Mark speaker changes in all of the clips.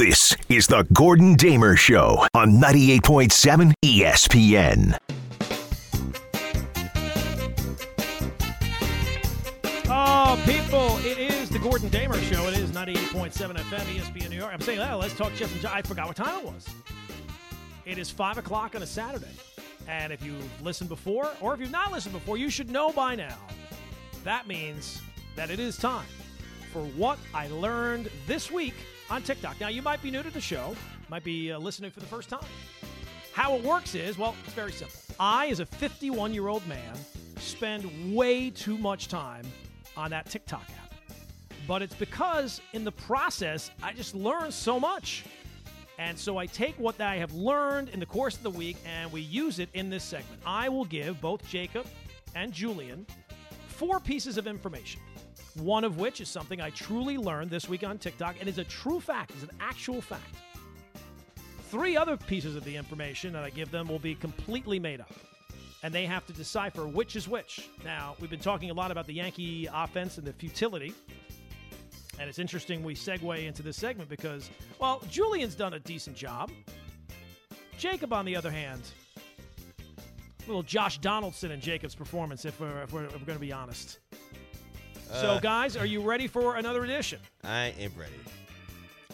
Speaker 1: This is the Gordon Damer Show on 98.7 ESPN.
Speaker 2: Oh, people, it is the Gordon Damer Show. It is 98.7 FM, ESPN New York. I'm saying, oh, let's talk Jeff and John. I forgot what time it was. It is 5 o'clock on a Saturday. And if you've listened before, or if you've not listened before, you should know by now. That means that it is time for what I learned this week on TikTok. Now, you might be new to the show, might be uh, listening for the first time. How it works is, well, it's very simple. I, as a 51 year old man, spend way too much time on that TikTok app. But it's because in the process, I just learn so much. And so I take what I have learned in the course of the week and we use it in this segment. I will give both Jacob and Julian four pieces of information. One of which is something I truly learned this week on TikTok and is a true fact, is an actual fact. Three other pieces of the information that I give them will be completely made up. And they have to decipher which is which. Now, we've been talking a lot about the Yankee offense and the futility and it's interesting we segue into this segment because, well, Julian's done a decent job. Jacob, on the other hand, little Josh Donaldson in Jacob's performance, if we're, if we're, if we're going to be honest. So,
Speaker 3: Uh,
Speaker 2: guys, are you ready for another edition?
Speaker 3: I am ready.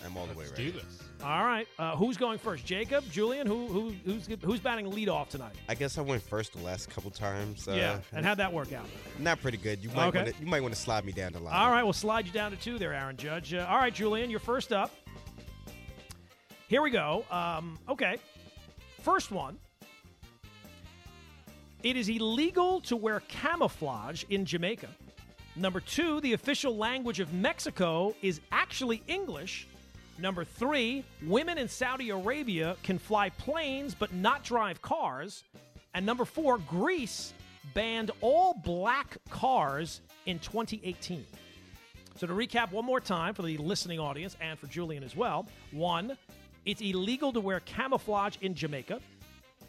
Speaker 3: I'm all the way
Speaker 4: Let's
Speaker 3: ready.
Speaker 4: do this.
Speaker 2: All right. Uh, who's going first? Jacob, Julian, who, who who's who's batting lead off tonight?
Speaker 3: I guess I went first the last couple times. Uh,
Speaker 2: yeah. And how'd that work out?
Speaker 3: not pretty good. You might
Speaker 2: Okay.
Speaker 3: wanna, you might want to slide me down the line.
Speaker 2: All right, we'll slide you down to two there, Aaron Judge. Uh, all right, Julian, you're first up. Here we go. Um, okay. First one. It is illegal to wear camouflage in Jamaica. Number two, the official language of Mexico is actually English. Number three, women in Saudi Arabia can fly planes but not drive cars. And number four, Greece banned all black cars in 2018. So to recap one more time for the listening audience and for Julian as well. One, it's illegal to wear camouflage in Jamaica.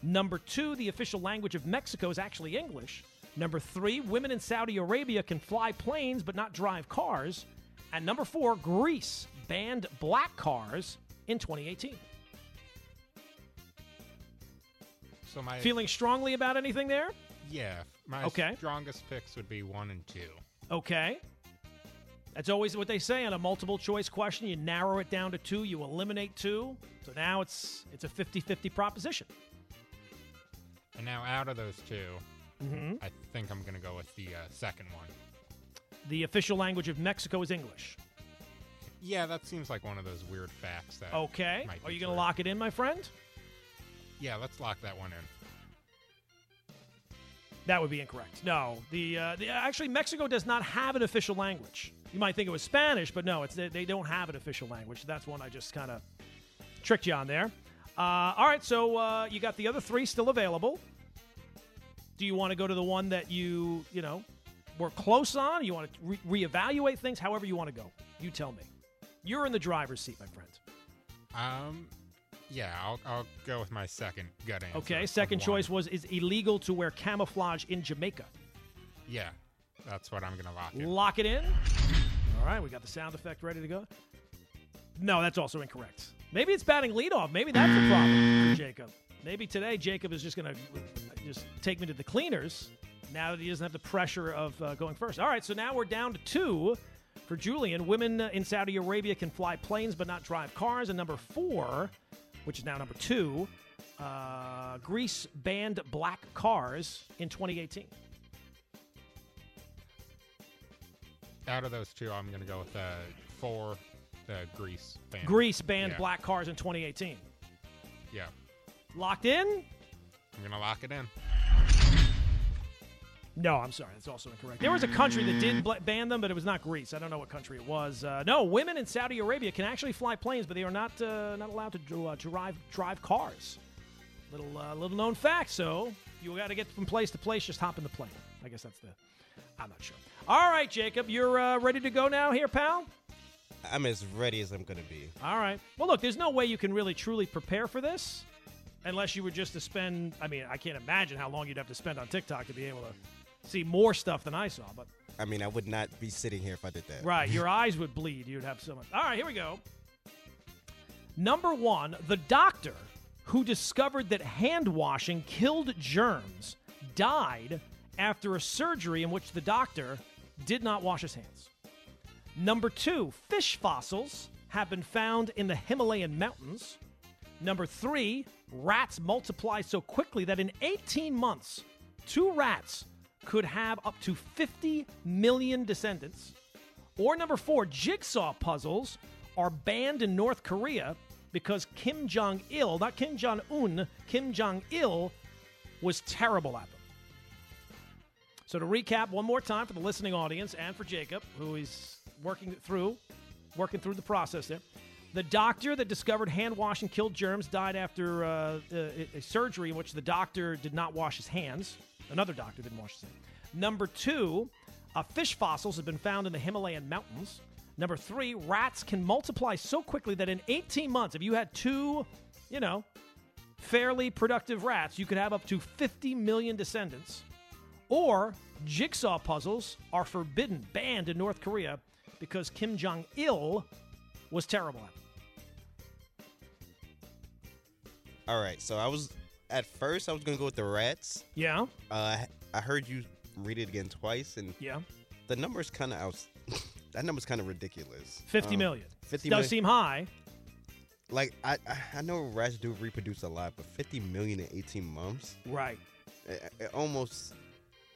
Speaker 2: Number two, the official language of Mexico is actually English. Number three, women in Saudi Arabia can fly planes but not drive cars. And number four, Greece banned black cars in 2018.
Speaker 4: So my
Speaker 2: Feeling strongly about anything there?
Speaker 4: yeah, my
Speaker 2: Okay.
Speaker 4: strongest picks would be one and two.
Speaker 2: Okay. That's always what they say on a multiple choice question. You narrow it down to two, you eliminate two. So now it's it's a 50-50 proposition.
Speaker 4: And now out of those 2
Speaker 2: Mm-hmm.
Speaker 4: I think I'm gonna go with the uh, second one.
Speaker 2: The official language of Mexico is English.
Speaker 4: Yeah, that seems like one of those weird facts that.
Speaker 2: Okay. Are you going to lock it in, my friend?
Speaker 4: Yeah, let's lock that one in.
Speaker 2: That would be incorrect. No, the, uh, the actually Mexico does not have an official language. You might think it was Spanish, but no, it's they, they don't have an official language. That's one I just kind of tricked you on there. Uh, all right, so uh, you got the other three still available. Do you want to go to the one that you you know were close on? You want to re- reevaluate things? However you want to go. You tell me. You're in the driver's seat, my friend.
Speaker 4: Um, yeah, I'll, I'll go with my second gut answer.
Speaker 2: Okay. Second choice was is illegal to wear camouflage in Jamaica.
Speaker 4: Yeah, that's what I'm gonna lock in.
Speaker 2: Lock it in. All right, we got the sound effect ready to go. No, that's also incorrect. Maybe it's batting leadoff. Maybe that's the problem for Jacob. Maybe today Jacob is just going to just take me to the cleaners now that he doesn't have the pressure of uh, going first. All right, so now we're down to two for Julian. Women uh, in Saudi Arabia can fly planes but not drive cars. And number four, which is now number two, uh, Greece banned black cars in 2018.
Speaker 4: Out of those two, I'm gonna go with uh, four, the Greece band.
Speaker 2: Greece banned
Speaker 4: Yeah.
Speaker 2: black cars in 2018.
Speaker 4: Yeah,
Speaker 2: Locked in?
Speaker 4: I'm gonna lock it in.
Speaker 2: No, I'm sorry. That's also incorrect. There was a country that did bl- ban them, but it was not Greece. I don't know what country it was. Uh, no, women in Saudi Arabia can actually fly planes, but they are not uh, not allowed to dr- uh, drive drive cars. Little uh, little known fact. So you got to get from place to place. Just hop in the plane. I guess that's the. I'm not sure. All right, Jacob, you're uh, ready to go now, here, pal.
Speaker 3: I'm as ready as I'm gonna be.
Speaker 2: All right. Well, look, there's no way you can really truly prepare for this unless you were just to spend. I mean, I can't imagine how long you'd have to spend on TikTok to be able to see more stuff than I saw. But
Speaker 3: I mean, I would not be sitting here if I did that.
Speaker 2: right, your eyes would bleed. You'd have so much. All right, here we go. Number one, the doctor who discovered that hand washing killed germs died after a surgery in which the doctor did not wash his hands. Number two, fish fossils have been found in the Himalayan mountains. Number three, rats multiply so quickly that in 18 months, two rats could have up to 50 million descendants. Or number four, jigsaw puzzles are banned in North Korea because Kim Jong il, not Kim Jong un, Kim Jong il was terrible at them. So to recap one more time for the listening audience and for Jacob, who is working through, working through the process there. The doctor that discovered hand washing killed germs died after uh, a, a surgery in which the doctor did not wash his hands. Another doctor didn't wash his hands. Number two, uh, fish fossils have been found in the Himalayan mountains. Number three, rats can multiply so quickly that in 18 months, if you had two, you know, fairly productive rats, you could have up to 50 million descendants. Or jigsaw puzzles are forbidden, banned in North Korea because Kim Jong il was terrible at it.
Speaker 3: All right, so I was at first I was gonna go with the rats.
Speaker 2: Yeah,
Speaker 3: Uh, I heard you read it again twice, and
Speaker 2: yeah.
Speaker 3: the number's kind of out. that number's kind of ridiculous.
Speaker 2: Fifty
Speaker 3: Um,
Speaker 2: million.
Speaker 3: 50
Speaker 2: Does
Speaker 3: million.
Speaker 2: seem high.
Speaker 3: Like I, I, know rats do reproduce a lot, but 50 million in 18 months,
Speaker 2: Right.
Speaker 3: it, it almost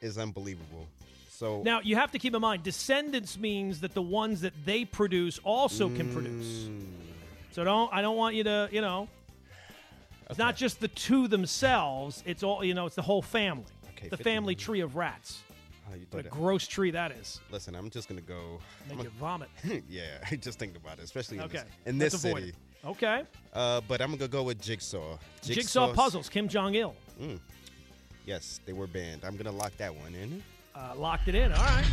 Speaker 3: is unbelievable. So
Speaker 2: Now, you have to keep in mind, descendants means that the ones that they produce also can produce.
Speaker 3: Mm,
Speaker 2: So don't I don't want you to, you know, it's not just the two themselves, it's all, you know, it's the whole family.
Speaker 3: Okay,
Speaker 2: the family tree of rats.
Speaker 3: oh,
Speaker 2: What a gross tree that is.
Speaker 3: Listen, I'm just gonna go.
Speaker 2: Make you vomit.
Speaker 3: yeah, just think about it, especially in
Speaker 2: Okay.
Speaker 3: this, in
Speaker 2: let's
Speaker 3: this city.
Speaker 2: it. Okay.
Speaker 3: Uh, but I'm gonna go with jigsaw.
Speaker 2: Jigsaw
Speaker 3: Jigsaw's-
Speaker 2: puzzles, Kim Jong il.
Speaker 3: Mm. Yes, they were banned. I'm gonna lock that one in.
Speaker 2: Uh, locked it in. All right.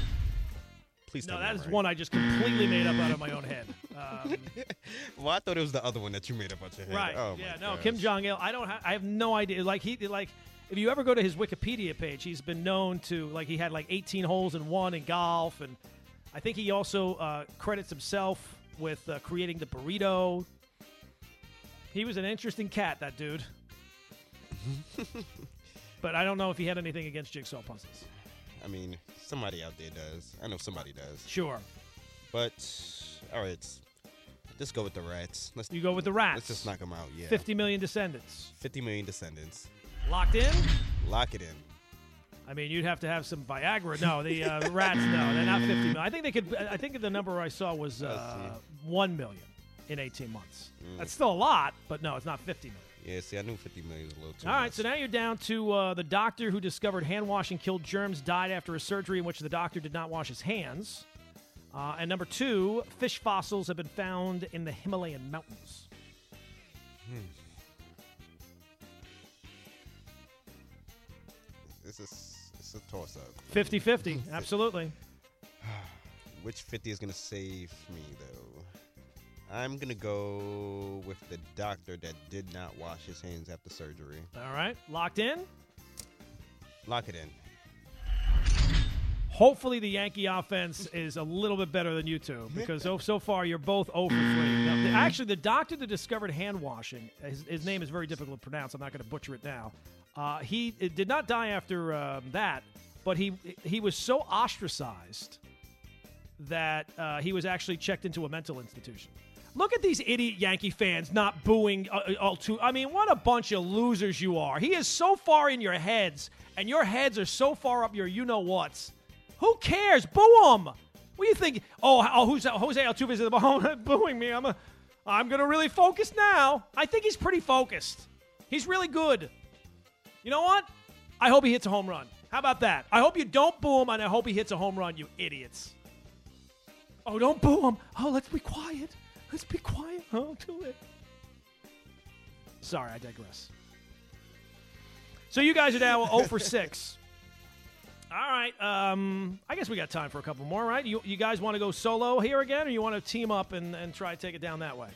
Speaker 3: Please.
Speaker 2: No,
Speaker 3: tell
Speaker 2: that is
Speaker 3: right.
Speaker 2: one I just completely made up out of my own head. Um,
Speaker 3: Well, I thought it was the other one that you made up out your head.
Speaker 2: right.
Speaker 3: Oh,
Speaker 2: yeah. No,
Speaker 3: gosh.
Speaker 2: Kim Jong Il. I don't. Ha- I have no idea. Like he. Like if you ever go to his Wikipedia page, he's been known to like he had like 18 holes in one in golf, and I think he also uh, credits himself with uh, creating the burrito. He was an interesting cat, that dude. but I don't know if he had anything against jigsaw puzzles.
Speaker 3: I mean, somebody out there does. I know somebody does.
Speaker 2: Sure.
Speaker 3: But all right, let's go with the rats. Let's
Speaker 2: You go with the rats.
Speaker 3: let's just knock them out. Yeah.
Speaker 2: 50 million descendants.
Speaker 3: 50 million descendants.
Speaker 2: Locked in?
Speaker 3: Lock it in.
Speaker 2: I mean, you'd have to have some Viagra. No, the uh, rats, no, they're not 50 million. I think they could, I think the number I saw was uh, 1 million in 18 months. That's still a lot, but no, it's not 50 million.
Speaker 3: Yeah. See, I knew 50 million was a little too.
Speaker 2: All right,
Speaker 3: much.
Speaker 2: so now you're down to uh, the doctor who discovered hand washing killed germs died after a surgery in which the doctor did not wash his hands. Uh, and number two, fish fossils have been found in the Himalayan mountains.
Speaker 3: This is it's a toss up.
Speaker 2: 50 50, absolutely.
Speaker 3: Which 50 is gonna save me though? I'm gonna go with the doctor that did not wash his hands after surgery.
Speaker 2: All right, locked in.
Speaker 3: Lock it in.
Speaker 2: Hopefully, the Yankee offense is a little bit better than you two because so, so far you're both over 3. Now, the- actually, the doctor that discovered hand washing, his, his name is very difficult to pronounce. I'm not going to butcher it now. Uh, he it did not die after um, that, but he he was so ostracized that uh, he was actually checked into a mental institution. Look at these idiot Yankee fans not booing uh, uh, all too. I mean, what a bunch of losers you are. He is so far in your heads, and your heads are so far up your you know what's. Who cares? Boo him. What do you think? Oh, oh who's Jose Altuve is oh, booing me? I'm a, I'm gonna really focus now. I think he's pretty focused. He's really good. You know what? I hope he hits a home run. How about that? I hope you don't boo him, and I hope he hits a home run. You idiots. Oh, don't boo him. Oh, let's be quiet. Let's be quiet. Oh, do it. Sorry, I digress. So you guys are now 0 for 6. All right. Um, I guess we got time for a couple more, right? You, you guys want to go solo here again, or you want to team up and, and try to take it down that way?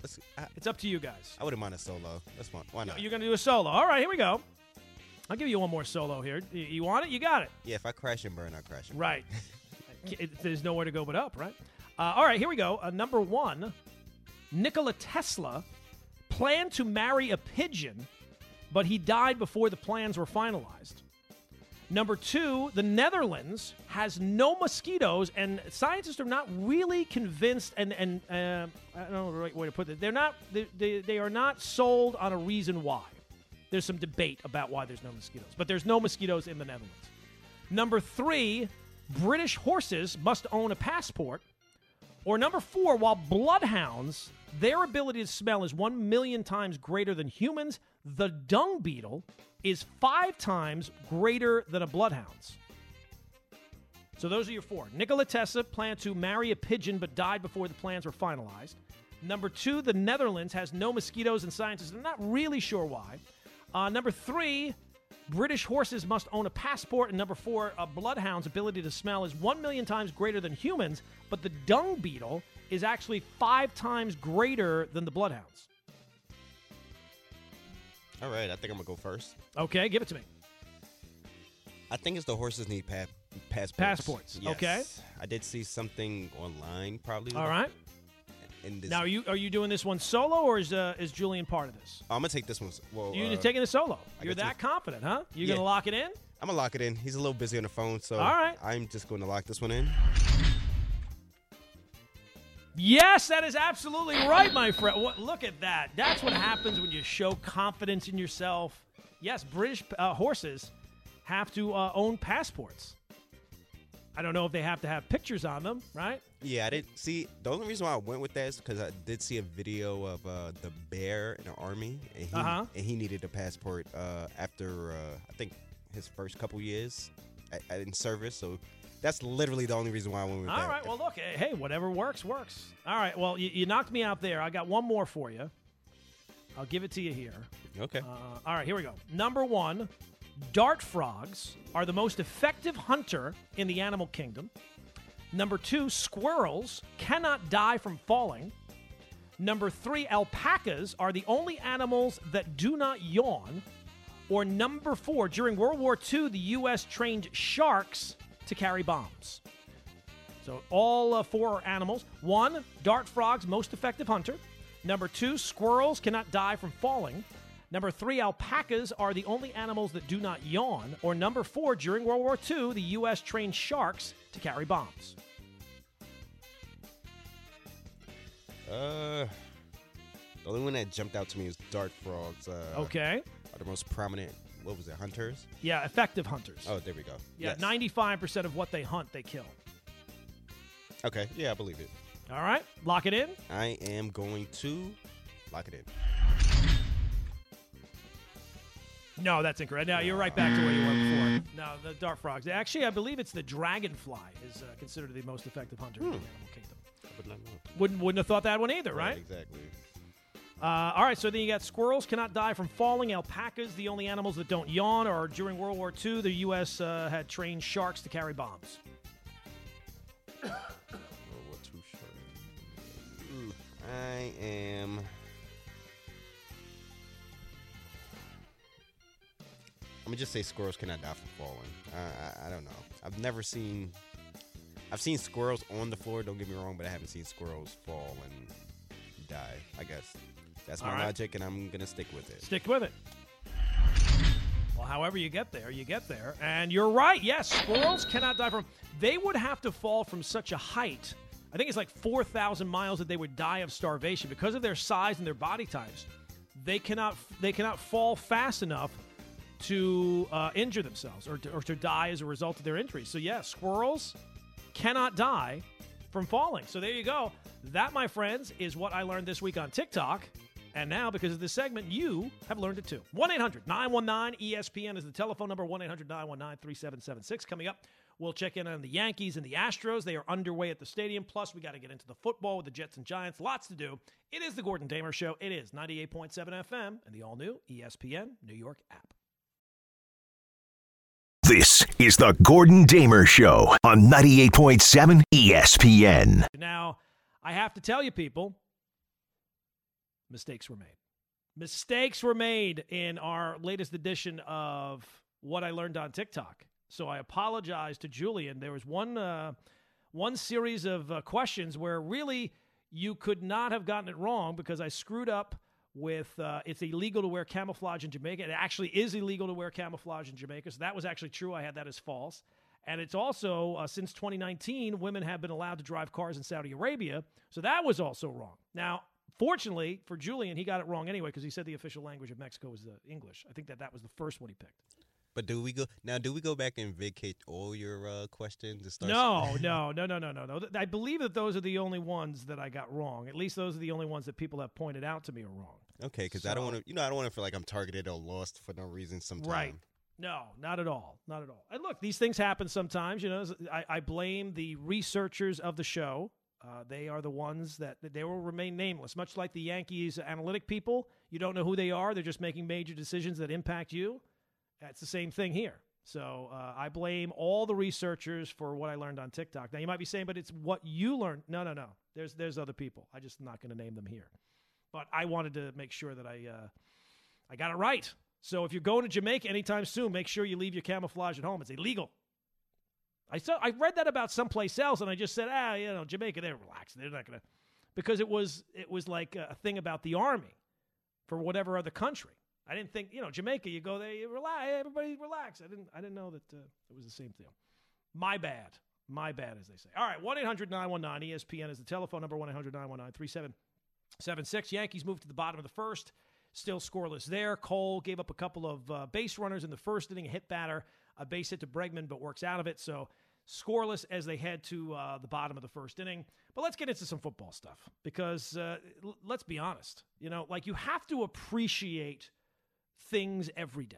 Speaker 3: Let's, I,
Speaker 2: It's up to you guys.
Speaker 3: I wouldn't mind a solo. That's fine. Why not?
Speaker 2: You're going to do a solo. All right, here we go. I'll give you one more solo here. You- You want it? You got it.
Speaker 3: yeah, if I crash and burn, I crash and burn.
Speaker 2: Right. There's nowhere to go but up, right? Uh, all right, here we go. Uh, number one Nikola Tesla planned to marry a pigeon, but he died before the plans were finalized. Number two, the Netherlands has no mosquitoes, and scientists are not really convinced. And and uh, I don't know the right way to put it. They're not. They, they, they are not sold on a reason why. There's some debate about why there's no mosquitoes, but there's no mosquitoes in the Netherlands. Number three, British horses must own a passport. Or number four, while bloodhounds, their ability to smell is one million times greater than humans, the dung beetle is five times greater than a bloodhound's. So those are your four. Nikola Tesla planned to marry a pigeon but died before the plans were finalized. Number two, the Netherlands has no mosquitoes and scientists are not really sure why. Uh, number three, British horses must own a passport. And number four, a bloodhound's ability to smell is one million times greater than humans, but the dung beetle is actually five times greater than the bloodhounds.
Speaker 3: All right, I think I'm gonna go first.
Speaker 2: Okay, give it to me.
Speaker 3: I think it's the horses need pa- passports.
Speaker 2: Passports,
Speaker 3: Yes.
Speaker 2: okay.
Speaker 3: I did see something online, probably.
Speaker 2: All right.
Speaker 3: This,
Speaker 2: Now, are you are you doing this one solo or is uh, is Julian part of this?
Speaker 3: I'm gonna take this one. Well,
Speaker 2: You're
Speaker 3: uh,
Speaker 2: taking it solo.
Speaker 3: I
Speaker 2: You're that confident, huh? You're
Speaker 3: Yeah.
Speaker 2: gonna lock it in.
Speaker 3: I'm gonna lock it in. He's a little busy on the phone, so
Speaker 2: All right.
Speaker 3: I'm just going to lock this one in.
Speaker 2: Yes, that is absolutely right, my friend. What, look at that. That's what happens when you show confidence in yourself. Yes, British uh, horses have to uh, own passports. I don't know if they have to have pictures on them, right?
Speaker 3: Yeah, I didn't see. The only reason why I went with that is because I did see a video of uh, the bear in the army, and he
Speaker 2: Uh-huh.
Speaker 3: and he needed a passport uh, after uh, I think his first couple years in service. So that's literally the only reason why I went with
Speaker 2: All
Speaker 3: that.
Speaker 2: right. Well, look. Hey, whatever works, works. All right. Well, you, you knocked me out there. I got one more for you. I'll give it to you here.
Speaker 3: Okay.
Speaker 2: Uh, all right, here we go. Number one, dart frogs are the most effective hunter in the animal kingdom. Number two, squirrels cannot die from falling. Number three, alpacas are the only animals that do not yawn. Or number four, during World War II, the U.S. trained sharks to carry bombs. So all uh, four are animals. One, dart frogs, most effective hunter. Number two, squirrels cannot die from falling. Number three, alpacas are the only animals that do not yawn. Or number four, during World War II, the U.S. trained sharks to carry bombs.
Speaker 3: Uh, the only one that jumped out to me is dart frogs. Uh,
Speaker 2: Okay.
Speaker 3: Are the most prominent. What was it? Hunters.
Speaker 2: Yeah, effective hunters.
Speaker 3: Oh, there we go.
Speaker 2: yeah,
Speaker 3: Yes.
Speaker 2: 95% of what they hunt, they kill.
Speaker 3: Okay. Yeah, I believe it.
Speaker 2: All right, lock it in.
Speaker 3: I am going to lock it in.
Speaker 2: No, that's incorrect. Now you're right back to where you were before. No, the dart frogs. Actually, I believe it's the dragonfly is uh, considered the most effective hunter in the animal kingdom.
Speaker 3: Would not know.
Speaker 2: Wouldn't wouldn't have thought that one either, right?
Speaker 3: Exactly.
Speaker 2: Uh, all right, so then you got squirrels cannot die from falling. Alpacas, the only animals that don't yawn. Or during World War II, the U.S. Uh, had trained sharks to carry bombs.
Speaker 3: World War II shark. Ooh, I am. I'm gonna just say squirrels cannot die from falling. I, I, I don't know. I've never seen. I've seen squirrels on the floor. Don't get me wrong, but I haven't seen squirrels fall and die. I guess that's my
Speaker 2: right.
Speaker 3: logic, and I'm gonna stick with it.
Speaker 2: Stick with it. Well, however you get there, you get there. And you're right. Yes, squirrels cannot die from. They would have to fall from such a height. I think it's like 4,000 miles that they would die of starvation because of their size and their body types. They cannot. They cannot fall fast enough to uh, injure themselves or to, or to die as a result of their injuries. So yes, squirrels cannot die from falling. So there you go. That, my friends, is what I learned this week on TikTok. And now, because of this segment, you have learned it too. 1 800 919 ESPN is the telephone number 1 800 919 3776. Coming up, we'll check in on the Yankees and the Astros. They are underway at the stadium. Plus, we got to get into the football with the Jets and Giants. Lots to do. It is the Gordon Damer Show. It is 98.7 FM and the all new ESPN New York app.
Speaker 1: This is the Gordon Damer Show on 98.7 ESPN.
Speaker 2: Now, I have to tell you, people, mistakes were made. Mistakes were made in our latest edition of What I Learned on TikTok. So I apologize to Julian. There was one uh, one series of uh, questions where really you could not have gotten it wrong because I screwed up with uh, it's illegal to wear camouflage in Jamaica. It actually is illegal to wear camouflage in Jamaica. So that was actually true. I had that as false. And it's also, uh, since 2019, women have been allowed to drive cars in Saudi Arabia. So that was also wrong. Now, fortunately for Julian, he got it wrong anyway because he said the official language of Mexico was uh, English. I think that that was the first one he picked.
Speaker 3: But do we go now? Do we go back and vacate all your uh, questions? And start
Speaker 2: No, no, no, no, no, no, no. I believe that those are the only ones that I got wrong. At least those are the only ones that people have pointed out to me are wrong.
Speaker 3: Okay, because I don't want to. You know, I don't want to feel like I'm targeted or lost for no reason. Sometimes.
Speaker 2: Right. No, not at all. Not at all. And look, these things happen sometimes. You know, I, I blame the researchers of the show. Uh, they are the ones that they will remain nameless, much like the Yankees analytic people. You don't know who they are. They're just making major decisions that impact you. It's the same thing here. So uh, I blame all the researchers for what I learned on TikTok. Now you might be saying, but it's what you learned. No, no, no. There's there's other people. I'm just not going to name them here. But I wanted to make sure that I uh, I got it right. So if you're going to Jamaica anytime soon, make sure you leave your camouflage at home. It's illegal. I saw I read that about someplace else, and I just said, ah, you know, Jamaica, they're relaxed. They're not gonna because it was it was like a thing about the army for whatever other country. I didn't think you know Jamaica. You go there, you relax, everybody relax. I didn't I didn't know that uh, it was the same thing. My bad, my bad, as they say. All right, one 919 ESPN is the telephone number. One 919 3776 Yankees moved to the bottom of the first. Still scoreless there. Cole gave up a couple of uh, base runners in the first inning, a hit batter, a base hit to Bregman, but works out of it. So scoreless as they head to uh, the bottom of the first inning. But let's get into some football stuff because uh, l- let's be honest. You know, like you have to appreciate things every day.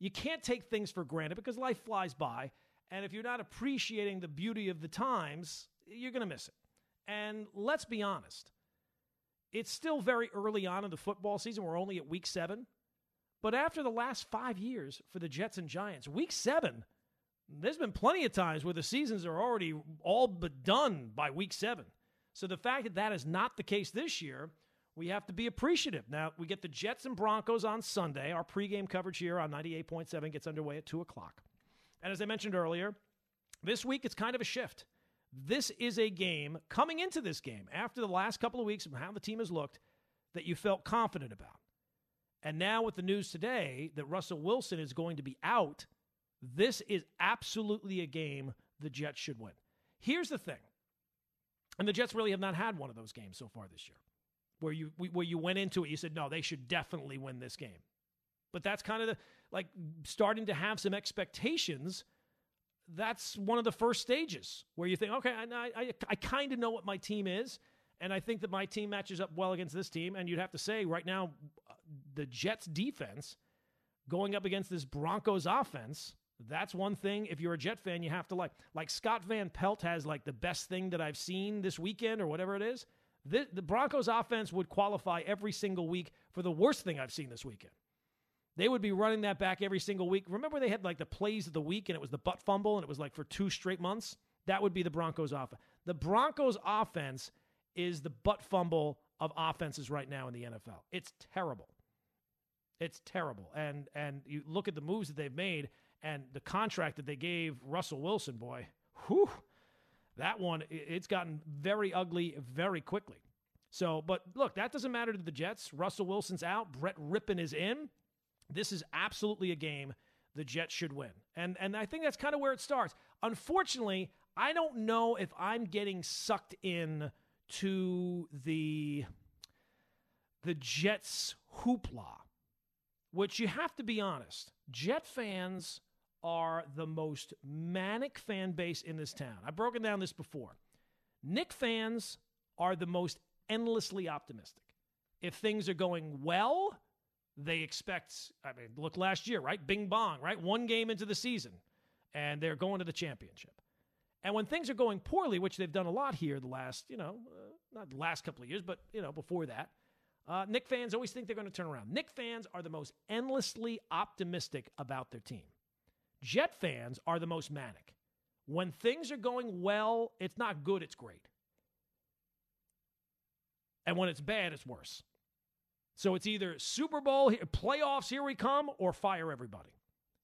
Speaker 2: You can't take things for granted because life flies by. And if you're not appreciating the beauty of the times, you're going to miss it. And let's be honest, it's still very early on in the football season. We're only at week seven. But after the last five years for the Jets and Giants, week seven, there's been plenty of times where the seasons are already all but done by week seven. So the fact that that is not the case this year, we have to be appreciative. Now, we get the Jets and Broncos on Sunday. Our pregame coverage here on 98.7 gets underway at 2 o'clock. And as I mentioned earlier, this week it's kind of a shift. This is a game coming into this game after the last couple of weeks of how the team has looked that you felt confident about. And now with the news today that Russell Wilson is going to be out, this is absolutely a game the Jets should win. Here's the thing. And the Jets really have not had one of those games so far this year. Where you where you went into it you said no, they should definitely win this game. But that's kind of the like starting to have some expectations that's one of the first stages where you think, okay, I, I, I kind of know what my team is, and I think that my team matches up well against this team. And you'd have to say right now, uh, the Jets defense going up against this Broncos offense. That's one thing. If you're a Jet fan, you have to like. Like Scott Van Pelt has like the best thing that I've seen this weekend or whatever it is. The, the Broncos offense would qualify every single week for the worst thing I've seen this weekend. They would be running that back every single week. Remember, they had like the plays of the week and it was the butt fumble and it was like for two straight months? That would be the Broncos offense. The Broncos offense is the butt fumble of offenses right now in the NFL. It's terrible. It's terrible. And and you look at the moves that they've made and the contract that they gave Russell Wilson, boy, whew, that one, it's gotten very ugly very quickly. So, but look, that doesn't matter to the Jets. Russell Wilson's out. Brett Rypien is in. This is absolutely a game the Jets should win. And and I think that's kind of where it starts. Unfortunately, I don't know if I'm getting sucked in to the the Jets hoopla, which you have to be honest. Jet fans are the most manic fan base in this town. I've broken down this before. Knick fans are the most endlessly optimistic. If things are going well, they expect, I mean, look last year, right? Bing bong, right? One game into the season, and they're going to the championship. And when things are going poorly, which they've done a lot here the last, you know, uh, not the last couple of years, but, you know, before that, uh, Knick fans always think they're going to turn around. Knick fans are the most endlessly optimistic about their team. Jet fans are the most manic. When things are going well, it's not good, it's great. And when it's bad, it's worse. So it's either Super Bowl, playoffs, here we come, or fire everybody.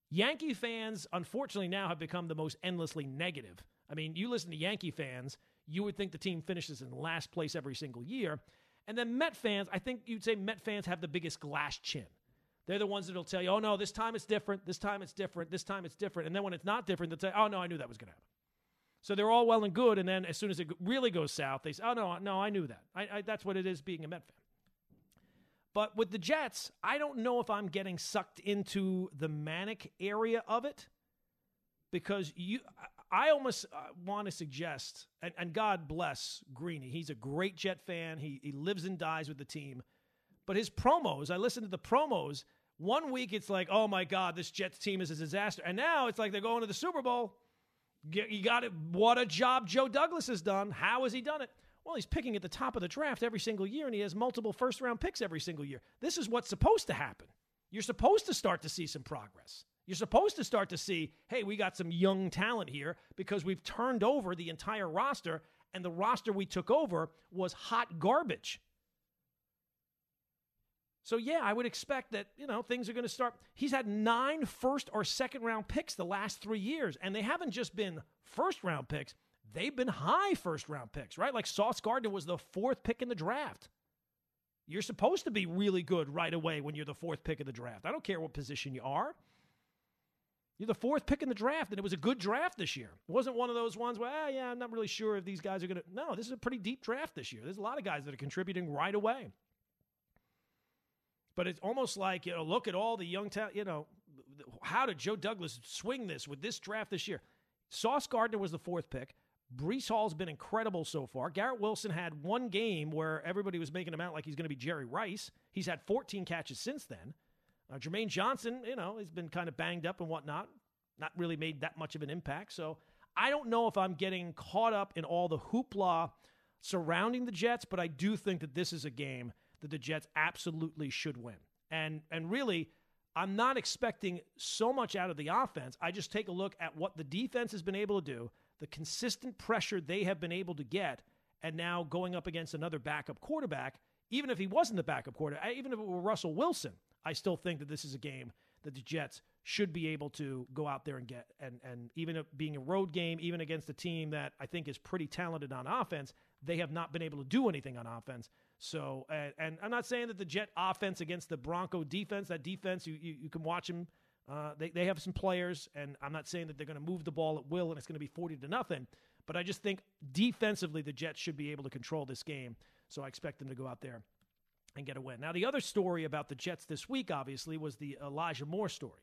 Speaker 2: Yankee fans, unfortunately, now have become the most endlessly negative. I mean, you listen to Yankee fans, you would think the team finishes in last place every single year. And then Met fans, I think you'd say Met fans have the biggest glass chin. They're the ones that'll tell you, oh no, this time it's different, this time it's different, this time it's different. And then when it's not different, they'll say, oh no, I knew that was going to happen. So they're all well and good. And then as soon as it really goes south, they say, oh no, no, I knew that. I, I, that's what it is being a Met fan. But with the Jets, I don't know if I'm getting sucked into the manic area of it because you I almost uh, want to suggest, and, and, God bless Greeny. He's a great Jet fan. He, he lives and dies with the team. But his promos, I listen to the promos. One week it's like, oh my God, this Jets team is a disaster. And now it's like they're going to the Super Bowl. You got it. What a job Joe Douglas has done. How has he done it? Well, he's picking at the top of the draft every single year, and he has multiple first round picks every single year. This is what's supposed to happen. You're supposed to start to see some progress. You're supposed to start to see, hey, we got some young talent here because we've turned over the entire roster, and the roster we took over was hot garbage. So yeah, I would expect that, you know, things are going to start. He's had nine first or second round picks the last 3 years, and they haven't just been first round picks, they've been high first round picks, right? Like Sauce Gardner was the fourth pick in the draft. You're supposed to be really good right away when you're the fourth pick of the draft. I don't care what position you are. You're the fourth pick in the draft, and it was a good draft this year. It wasn't one of those ones where, ah, yeah, I'm not really sure if these guys are going to. No, this is a pretty deep draft this year. There's a lot of guys that are contributing right away. But it's almost like, you know, look at all the young talent. You know, how did Joe Douglas swing this with this draft this year? Sauce Gardner was the fourth pick. Breece Hall's been incredible so far. Garrett Wilson had one game where everybody was making him out like he's going to be Jerry Rice. He's had 14 catches since then. Uh, Jermaine Johnson, you know, has been kind of banged up and whatnot, not really made that much of an impact. So I don't know if I'm getting caught up in all the hoopla surrounding the Jets, but I do think that this is a game that the Jets absolutely should win. And and really, I'm not expecting so much out of the offense. I just take a look at what the defense has been able to do, the consistent pressure they have been able to get, and now going up against another backup quarterback, even if he wasn't the backup quarterback, even if it were Russell Wilson, I still think that this is a game that the Jets should be able to go out there and get. And, and even being a road game, even against a team that I think is pretty talented on offense, they have not been able to do anything on offense. So, and, and I'm not saying that the Jet offense against the Bronco defense, that defense, you, you, you can watch them. Uh, they, they have some players, and I'm not saying that they're going to move the ball at will and it's going to be 40 to nothing. But I just think defensively, the Jets should be able to control this game. So I expect them to go out there and get a win. Now, the other story about the Jets this week, obviously, was the Elijah Moore story.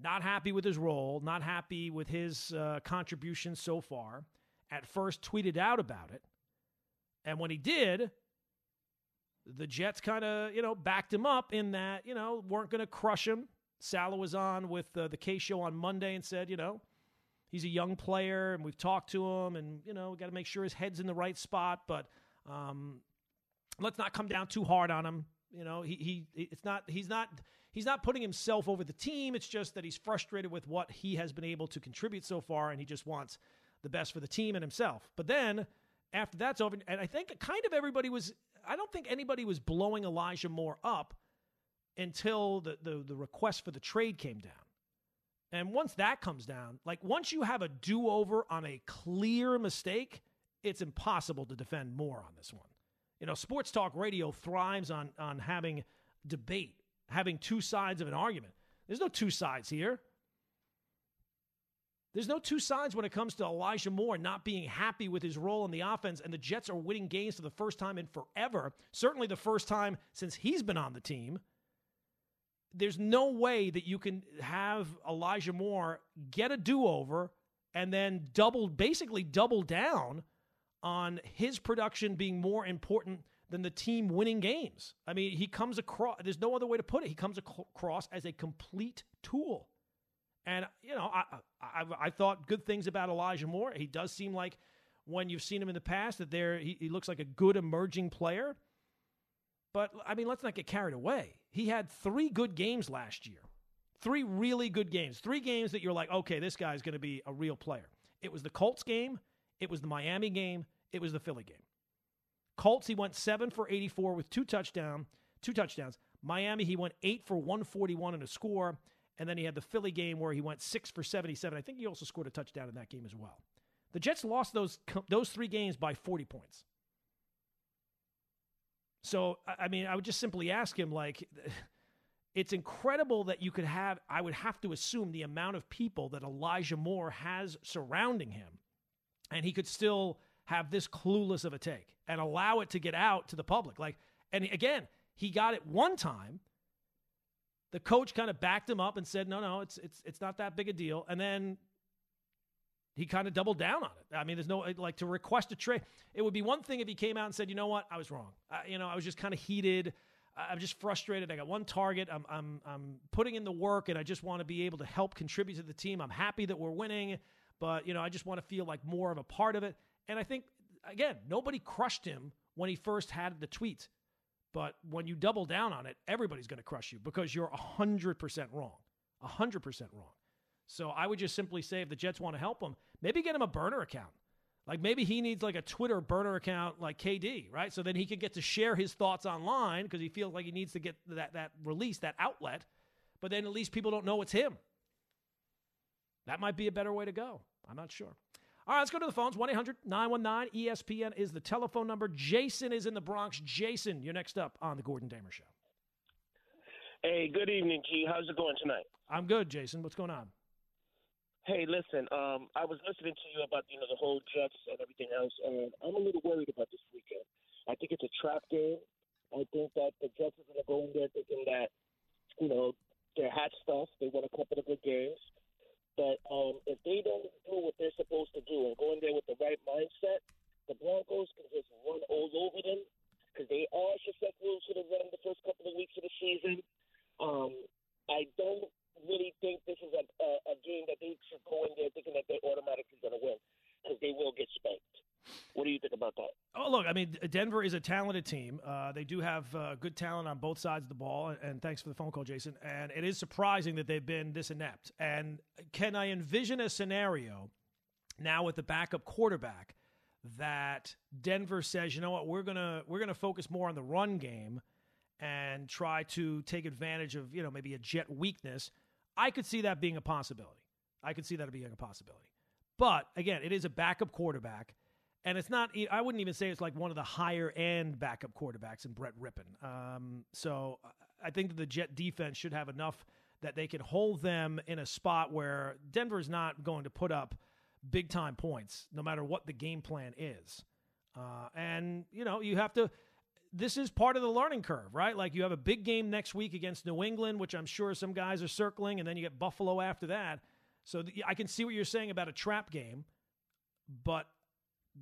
Speaker 2: Not happy with his role, not happy with his uh, contribution so far. At first, tweeted out about it. And when he did, the Jets kind of, you know, backed him up in that, you know, weren't going to crush him. Salah was on with uh, the K show on Monday and said, you know, he's a young player and we've talked to him and, you know, we got to make sure his head's in the right spot. But um, let's not come down too hard on him. You know, he he it's not he's not he's not putting himself over the team. It's just that he's frustrated with what he has been able to contribute so far, and he just wants the best for the team and himself. But then after that's over, and I think kind of everybody was. I don't think anybody was blowing Elijah Moore up until the, the, the request for the trade came down. And once that comes down, like once you have a do over on a clear mistake, it's impossible to defend more on this one. You know, sports talk radio thrives on on having debate, having two sides of an argument. There's no two sides here. There's no two sides when it comes to Elijah Moore not being happy with his role in the offense, and the Jets are winning games for the first time in forever. Certainly the first time since he's been on the team. There's no way that you can have Elijah Moore get a do over and then double, basically double down on his production being more important than the team winning games. I mean, he comes across, there's no other way to put it. He comes across as a complete tool. And, you know, I, I, I thought good things about Elijah Moore. He does seem like when you've seen him in the past that there he, he looks like a good emerging player. But, I mean, let's not get carried away. He had three good games last year. Three really good games. Three games that you're like, okay, this guy's going to be a real player. It was the Colts game, it was the Miami game. It was the Philly game. Colts, he went seven for 84 with two touchdown, two touchdowns. Miami, he went eight for 141 and a score. And then he had the Philly game where he went six for 77. I think he also scored a touchdown in that game as well. The Jets lost those those three games by 40 points. So I mean, I would just simply ask him like. It's incredible that you could have, I would have to assume, the amount of people that Elijah Moore has surrounding him, and he could still have this clueless of a take and allow it to get out to the public. Like, and again, he got it one time. The coach kind of backed him up and said, "No, no, it's it's it's not that big a deal." And then he kind of doubled down on it. I mean, there's no like to request a trade. It would be one thing if he came out and said, "You know what, I was wrong. Uh, you know, I was just kind of heated. I'm just frustrated. I got one target. I'm, I'm, I'm putting in the work, and I just want to be able to help contribute to the team. I'm happy that we're winning, but you know, I just want to feel like more of a part of it. And I think again, nobody crushed him when he first had the tweet, but when you double down on it, everybody's going to crush you because you're hundred percent wrong, hundred percent wrong. So I would just simply say, if the Jets want to help him, maybe get him a burner account. Like maybe he needs like a Twitter burner account like KD, right? So then he can get to share his thoughts online because he feels like he needs to get that that release, that outlet. But then at least people don't know it's him. That might be a better way to go. I'm not sure. All right, let's go to the phones. 1 800 919 ESPN is the telephone number. Jason is in the Bronx. Jason, you're next up on The Gordon Damer Show.
Speaker 5: Hey, good evening, G. How's it going tonight?
Speaker 2: I'm good, Jason. What's going on?
Speaker 5: Hey, listen. Um, I was listening to you about you know the whole Jets and everything else, and I'm a little worried about this weekend. I think it's a trap game. I think that the Jets are going to go in there thinking that you know they're hot stuff. They won a couple of good games, but um, if they don't do what they're supposed to do and go in there with the right mindset, the Broncos can just run all over them because they are susceptible to the run the first couple of weeks of the season. Um, I don't really think this is a, a, a game that they should go in there thinking that they're automatically going to win because they will get spanked. What do you think about that?
Speaker 2: Oh, look, I mean, Denver is a talented team. Uh, they do have uh, good talent on both sides of the ball. And thanks for the phone call, Jason. And it is surprising that they've been this inept. And can I envision a scenario now with the backup quarterback that Denver says, you know what, we're gonna we're gonna focus more on the run game and try to take advantage of you know maybe a jet weakness I could see that being a possibility. I could see that being a possibility. But again, it is a backup quarterback. And it's not, I wouldn't even say it's like one of the higher end backup quarterbacks in Brett Rypien. Um, so I think the Jet defense should have enough that they can hold them in a spot where Denver's not going to put up big time points, no matter what the game plan is. Uh, and, you know, you have to, this is part of the learning curve, right? Like you have a big game next week against New England, which I'm sure some guys are circling, and then you get Buffalo after that. So I can see what you're saying about a trap game, but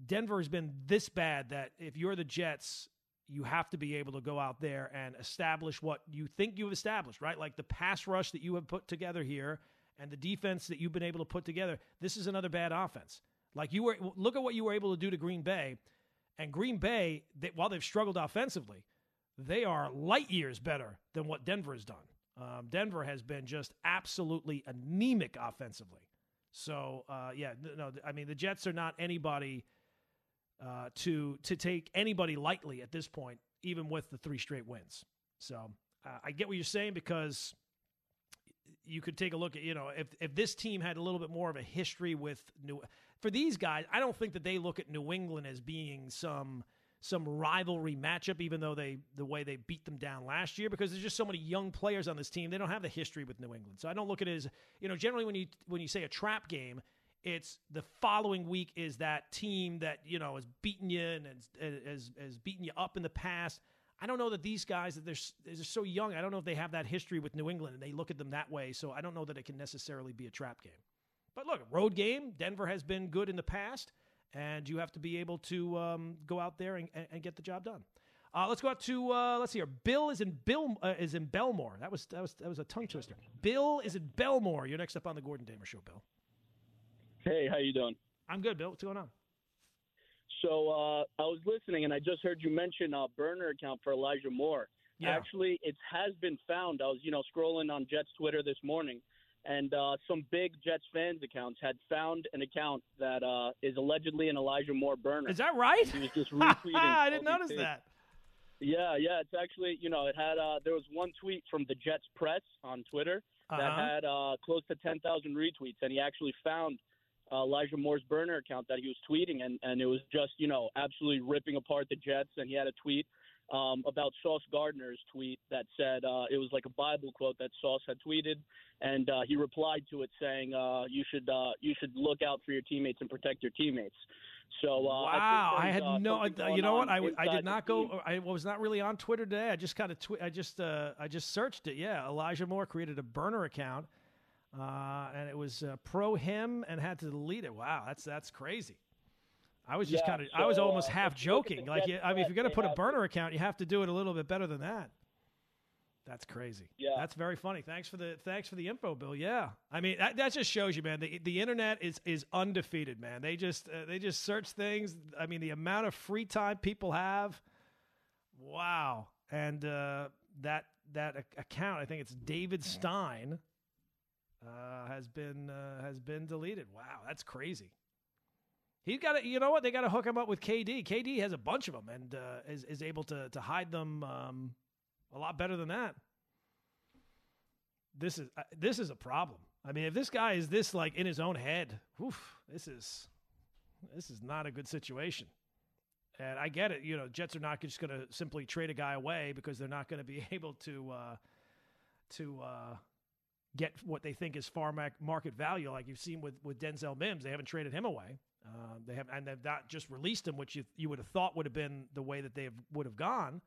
Speaker 2: Denver has been this bad that if you're the Jets, you have to be able to go out there and establish what you think you've established, right? Like the pass rush that you have put together here and the defense that you've been able to put together. This is another bad offense. Like you were, look at what you were able to do to Green Bay and Green Bay, they, while they've struggled offensively, they are light years better than what Denver has done. Um, Denver has been just absolutely anemic offensively. So uh, yeah, no, I mean the Jets are not anybody uh, to to take anybody lightly at this point, even with the three straight wins. So uh, I get what you're saying because you could take a look at you know if if this team had a little bit more of a history with New for these guys, I don't think that they look at New England as being some some rivalry matchup, even though they the way they beat them down last year, because there's just so many young players on this team. They don't have the history with New England, so I don't look at it as you know. Generally, when you when you say a trap game, it's the following week is that team that you know has beaten you and has, has, beaten you up in the past. I don't know that these guys that they're, they're so young. I don't know if they have that history with New England and they look at them that way. So I don't know that it can necessarily be a trap game. But look, road game. Denver has been good in the past, and you have to be able to um, go out there and, and, get the job done. Uh, let's go out to uh, let's see here. Bill is in Bill uh, is in Bellmore. That was that was that was a tongue twister. Bill is in Bellmore. You're next up on the Gordon Damer Show, Bill.
Speaker 6: Hey, how you doing?
Speaker 2: I'm good, Bill. What's going on?
Speaker 6: So uh, I was listening, and I just heard you mention a burner account for Elijah Moore.
Speaker 2: Yeah.
Speaker 6: Actually, it has been found. I was, you know, scrolling on Jets Twitter this morning, and uh, some big Jets fans accounts had found an account that uh, is allegedly an Elijah Moore burner.
Speaker 2: Is that right?
Speaker 6: He was just retweeting.
Speaker 2: I didn't notice that.
Speaker 6: Yeah, yeah, it's actually, you know, it had uh, there was one tweet from the Jets press on Twitter that
Speaker 2: Uh-huh.
Speaker 6: had uh, close to ten thousand retweets, and he actually found uh, Elijah Moore's burner account that he was tweeting, and and it was just you know absolutely ripping apart the Jets. And he had a tweet um, about Sauce Gardner's tweet that said uh, it was like a Bible quote that Sauce had tweeted, and uh, he replied to it saying, uh, "You should uh, you should look out for your teammates and protect your teammates." So uh,
Speaker 2: wow,
Speaker 6: I,
Speaker 2: I had
Speaker 6: uh,
Speaker 2: no. You know what? I, I did not go.
Speaker 6: team.
Speaker 2: I was not really on Twitter today. I just kind of twi- I just uh, I just searched it. Yeah, Elijah Moore created a burner account, uh, and it was uh, pro him and had to delete it. Wow, that's that's crazy. I was just
Speaker 5: Yeah,
Speaker 2: kind of. I was almost
Speaker 5: uh,
Speaker 2: half
Speaker 5: if you look at
Speaker 2: joking. Like, yeah, I mean, if you're gonna put a burner account, you have to do it a little bit better than that. That's crazy.
Speaker 5: Yeah.
Speaker 2: That's very funny. Thanks for the thanks for the info, Bill. Yeah, I mean that, that just shows you, man. The the internet is is undefeated, man. They just uh, they just search things. I mean, the amount of free time people have. Wow, and uh, that that account, I think it's David Stein, uh, has been uh, has been deleted. Wow, that's crazy. He's got to, you know what? They got to hook him up with KD. KD has a bunch of them and uh, is is able to to hide them um, a lot better than that. This is uh, this is a problem. I mean, if this guy is this like in his own head, oof, this is this is not a good situation. And I get it. You know, Jets are not just going to simply trade a guy away because they're not going to be able to uh, to uh, get what they think is far market value, like you've seen with with Denzel Mims. They haven't traded him away. Um, they have, and they've not just released him, which you you would have thought would have been the way that they have, would have gone.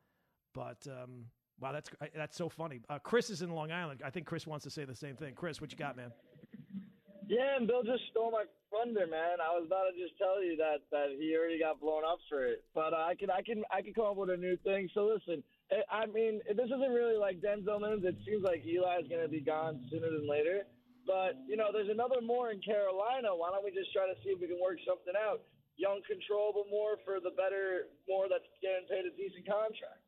Speaker 2: But um, wow, that's that's so funny. Uh, Chris is in Long Island. I think Chris wants to say the same thing. Chris, what you got, man?
Speaker 7: Yeah, and Bill just stole my thunder, man. I was about to just tell you that that he already got blown up for it, but uh, I can I can I can come up with a new thing. So listen, I mean this isn't really like Denzel Mims. It seems like Eli's going to be gone sooner than later. But you know, there's another Moore in Carolina. Why don't we just try to see if we can work something out? Young, controllable Moore for the better Moore that's getting paid a decent contract.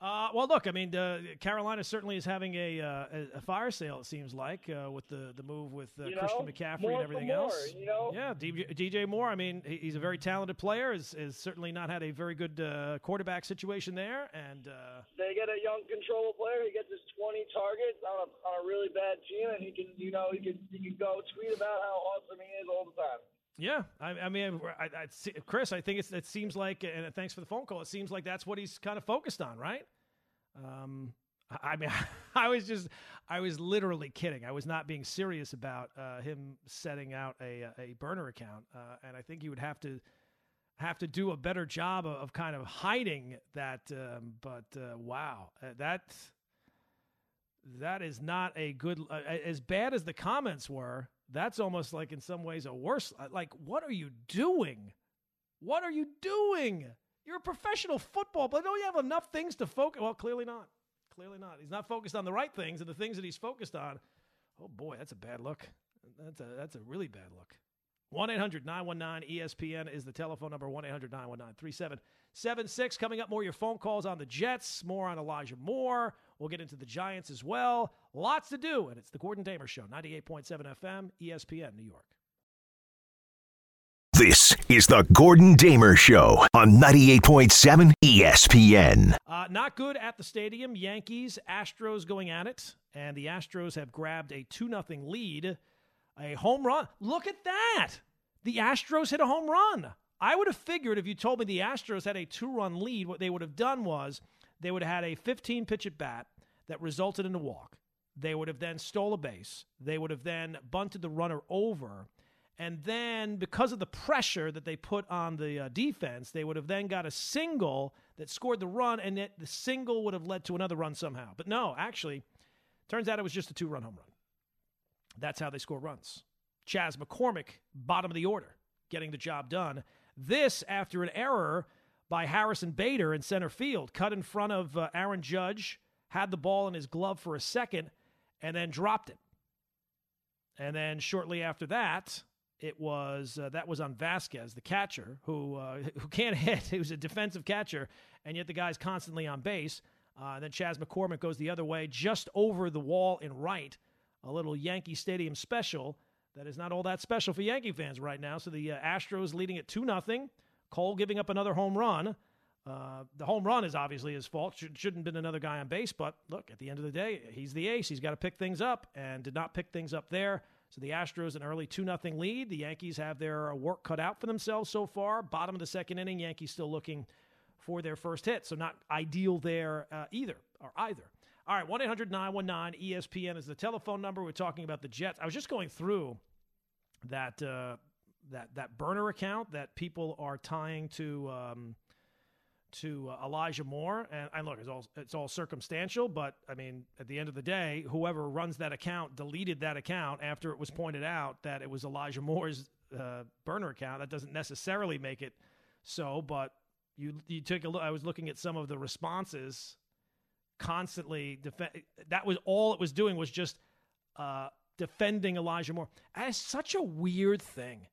Speaker 2: Uh, well, look, I mean, uh, Carolina certainly is having a, uh, a fire sale. It seems like uh, with the the move with uh,
Speaker 7: You know,
Speaker 2: Christian McCaffrey and everything
Speaker 7: more,
Speaker 2: else.
Speaker 7: you know?
Speaker 2: Yeah, DJ, DJ Moore. I mean, he's a very talented player. Has has certainly not had a very good uh, quarterback situation there, and uh,
Speaker 7: They get a young, controllable player. He gets his 20 targets on a on a really bad team, and he can you know he can he can go tweet about how awesome he is all the time.
Speaker 2: Yeah, I, I mean, I, I, Chris, I think it seems like, and thanks for the phone call. It seems like that's what he's kind of focused on, right? Um, I I mean, I was just, I was literally kidding. I was not being serious about uh, him setting out a a burner account, uh, and I think he would have to have to do a better job of, of kind of hiding that. Um, but uh, wow, uh, that that is not a good. Uh, as bad as the comments were, that's almost like in some ways a worse. Like, what are you doing? What are you doing? You're a professional football, player. don't you have enough things to focus? Well, clearly not. Clearly not. He's not focused on the right things, and the things that he's focused on. Oh boy, that's a bad look. That's a that's a really bad look. 1 800 919 ESPN is the telephone number 1 800 919 3776. Coming up, more your phone calls on the Jets, more on Elijah Moore. We'll get into the Giants as well. Lots to do, and it's the Gordon Damer Show, 98.7 FM, ESPN, New York.
Speaker 1: This is the Gordon Damer Show on 98.7 ESPN.
Speaker 2: Uh, not good at the stadium. Yankees, Astros going at it, and the Astros have grabbed a 2 0 lead. A home run. Look at that. The Astros hit a home run. I would have figured if you told me the Astros had a two run lead, what they would have done was they would have had a 15 pitch at bat that resulted in a walk. They would have then stole a base. They would have then bunted the runner over. And then, because of the pressure that they put on the uh, defense, they would have then got a single that scored the run, and it, the single would have led to another run somehow. But no, actually, turns out it was just a two run home run. That's how they score runs. Chas McCormick, bottom of the order, getting the job done. This after an error by Harrison Bader in center field, cut in front of uh, Aaron Judge, had the ball in his glove for a second, and then dropped it. And then shortly after that, it was uh, that was on Vázquez, the catcher, who uh, who can't hit. Was a defensive catcher, and yet the guy's constantly on base. Uh, then Chas McCormick goes the other way, just over the wall in right. A little Yankee Stadium special that is not all that special for Yankee fans right now. So the uh, Astros leading at two nothing. Cole giving up another home run. Uh, the home run is obviously his fault. Should, shouldn't have been another guy on base, but look, at the end of the day, he's the ace. He's got to pick things up, and did not pick things up there. So the Astros an early 2 0 lead. The Yankees have their work cut out for themselves so far. Bottom of the second inning, Yankees still looking for their first hit. So not ideal there uh, either or either. All right, 1 800 919 ESPN is the telephone number. We're talking about the Jets. I was just going through that uh, that that burner account that people are tying to um, to uh, Elijah Moore, and, and look, it's all it's all circumstantial, but I mean, at the end of the day, whoever runs that account deleted that account after it was pointed out that it was Elijah Moore's uh, burner account. That doesn't necessarily make it so, but you you took a look. I was looking at some of the responses, constantly defend. That was all it was doing was just uh, defending Elijah Moore. And it's such a weird thing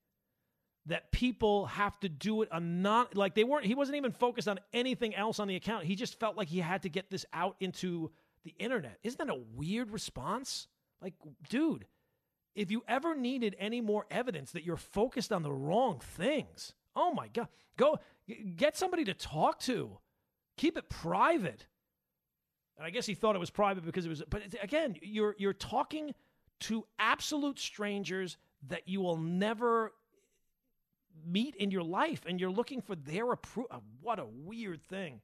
Speaker 2: that people have to do it on not like they weren't he wasn't even focused on anything else on the account. He just felt like he had to get this out into the internet. Isn't that a weird response? Like dude if you ever needed any more evidence that you're focused on the wrong things oh my god go get somebody to talk to. Keep it private. And i guess he thought it was private because it was but again you're you're talking to absolute strangers that you will never meet in your life and you're looking for their approval. Uh, what a weird thing.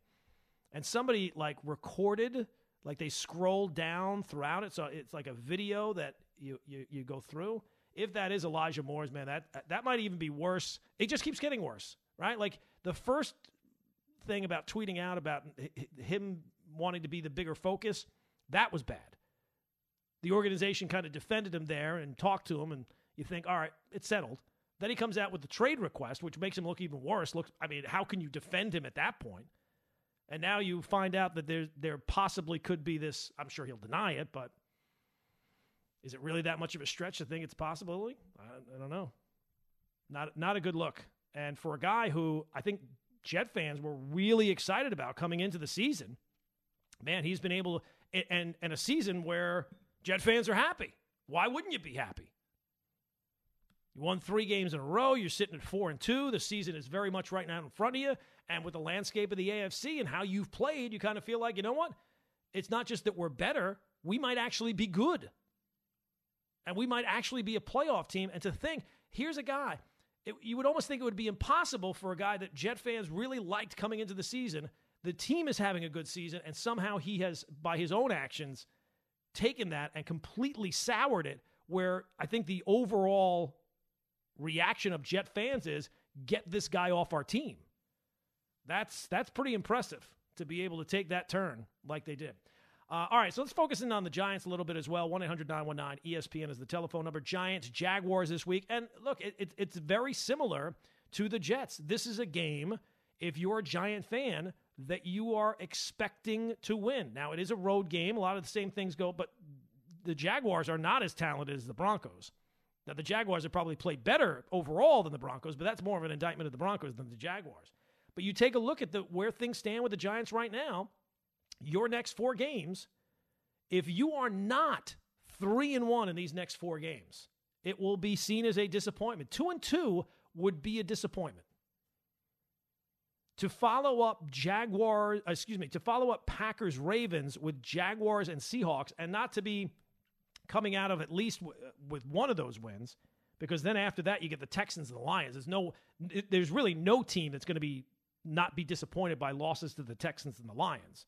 Speaker 2: And somebody like recorded, like they scroll down throughout it. So it's like a video that you, you, you go through. If that is Elijah Moore's, man, that, that might even be worse. It just keeps getting worse, right? Like the first thing about tweeting out about him wanting to be the bigger focus, that was bad. The organization kind of defended him there and talked to him, and you think, all right, it's settled. Then he comes out with the trade request, which makes him look even worse. Looks, I mean, how can you defend him at that point? And now you find out that there there possibly could be this. I'm sure he'll deny it, but is it really that much of a stretch to think it's possibility? I, I don't know. Not not a good look. And for a guy who I think Jet fans were really excited about coming into the season, man, he's been able to, and and a season where Jet fans are happy. Why wouldn't you be happy? You won three games in a row. You're sitting at four and two. The season is very much right now in front of you. And with the landscape of the AFC and how you've played, you kind of feel like, you know what? It's not just that we're better, we might actually be good. And we might actually be a playoff team. And to think, here's a guy, it, you would almost think it would be impossible for a guy that Jet fans really liked coming into the season. The team is having a good season, and somehow he has, by his own actions, taken that and completely soured it. Where I think the overall reaction of Jet fans is get this guy off our team. That's that's pretty impressive to be able to take that turn like they did. Uh, all right, so let's focus in on the Giants a little bit as well. 1 800 919 ESPN is the telephone number. Giants, Jaguars this week. And look, it, it, it's very similar to the Jets. This is a game, if you're a Giant fan, that you are expecting to win. Now, it is a road game. A lot of the same things go, but the Jaguars are not as talented as the Broncos. Now, the Jaguars have probably played better overall than the Broncos, but that's more of an indictment of the Broncos than the Jaguars. But you take a look at the where things stand with the Giants right now, your next four games, if you are not three and one in these next four games, it will be seen as a disappointment. Two and two would be a disappointment. To follow up Jaguars, uh, excuse me, to follow up Packers Ravens with Jaguars and Seahawks, and not to be coming out of at least w- with one of those wins, because then after that you get the Texans and the Lions. There's no, there's really no team that's going to be not be disappointed by losses to the Texans and the Lions.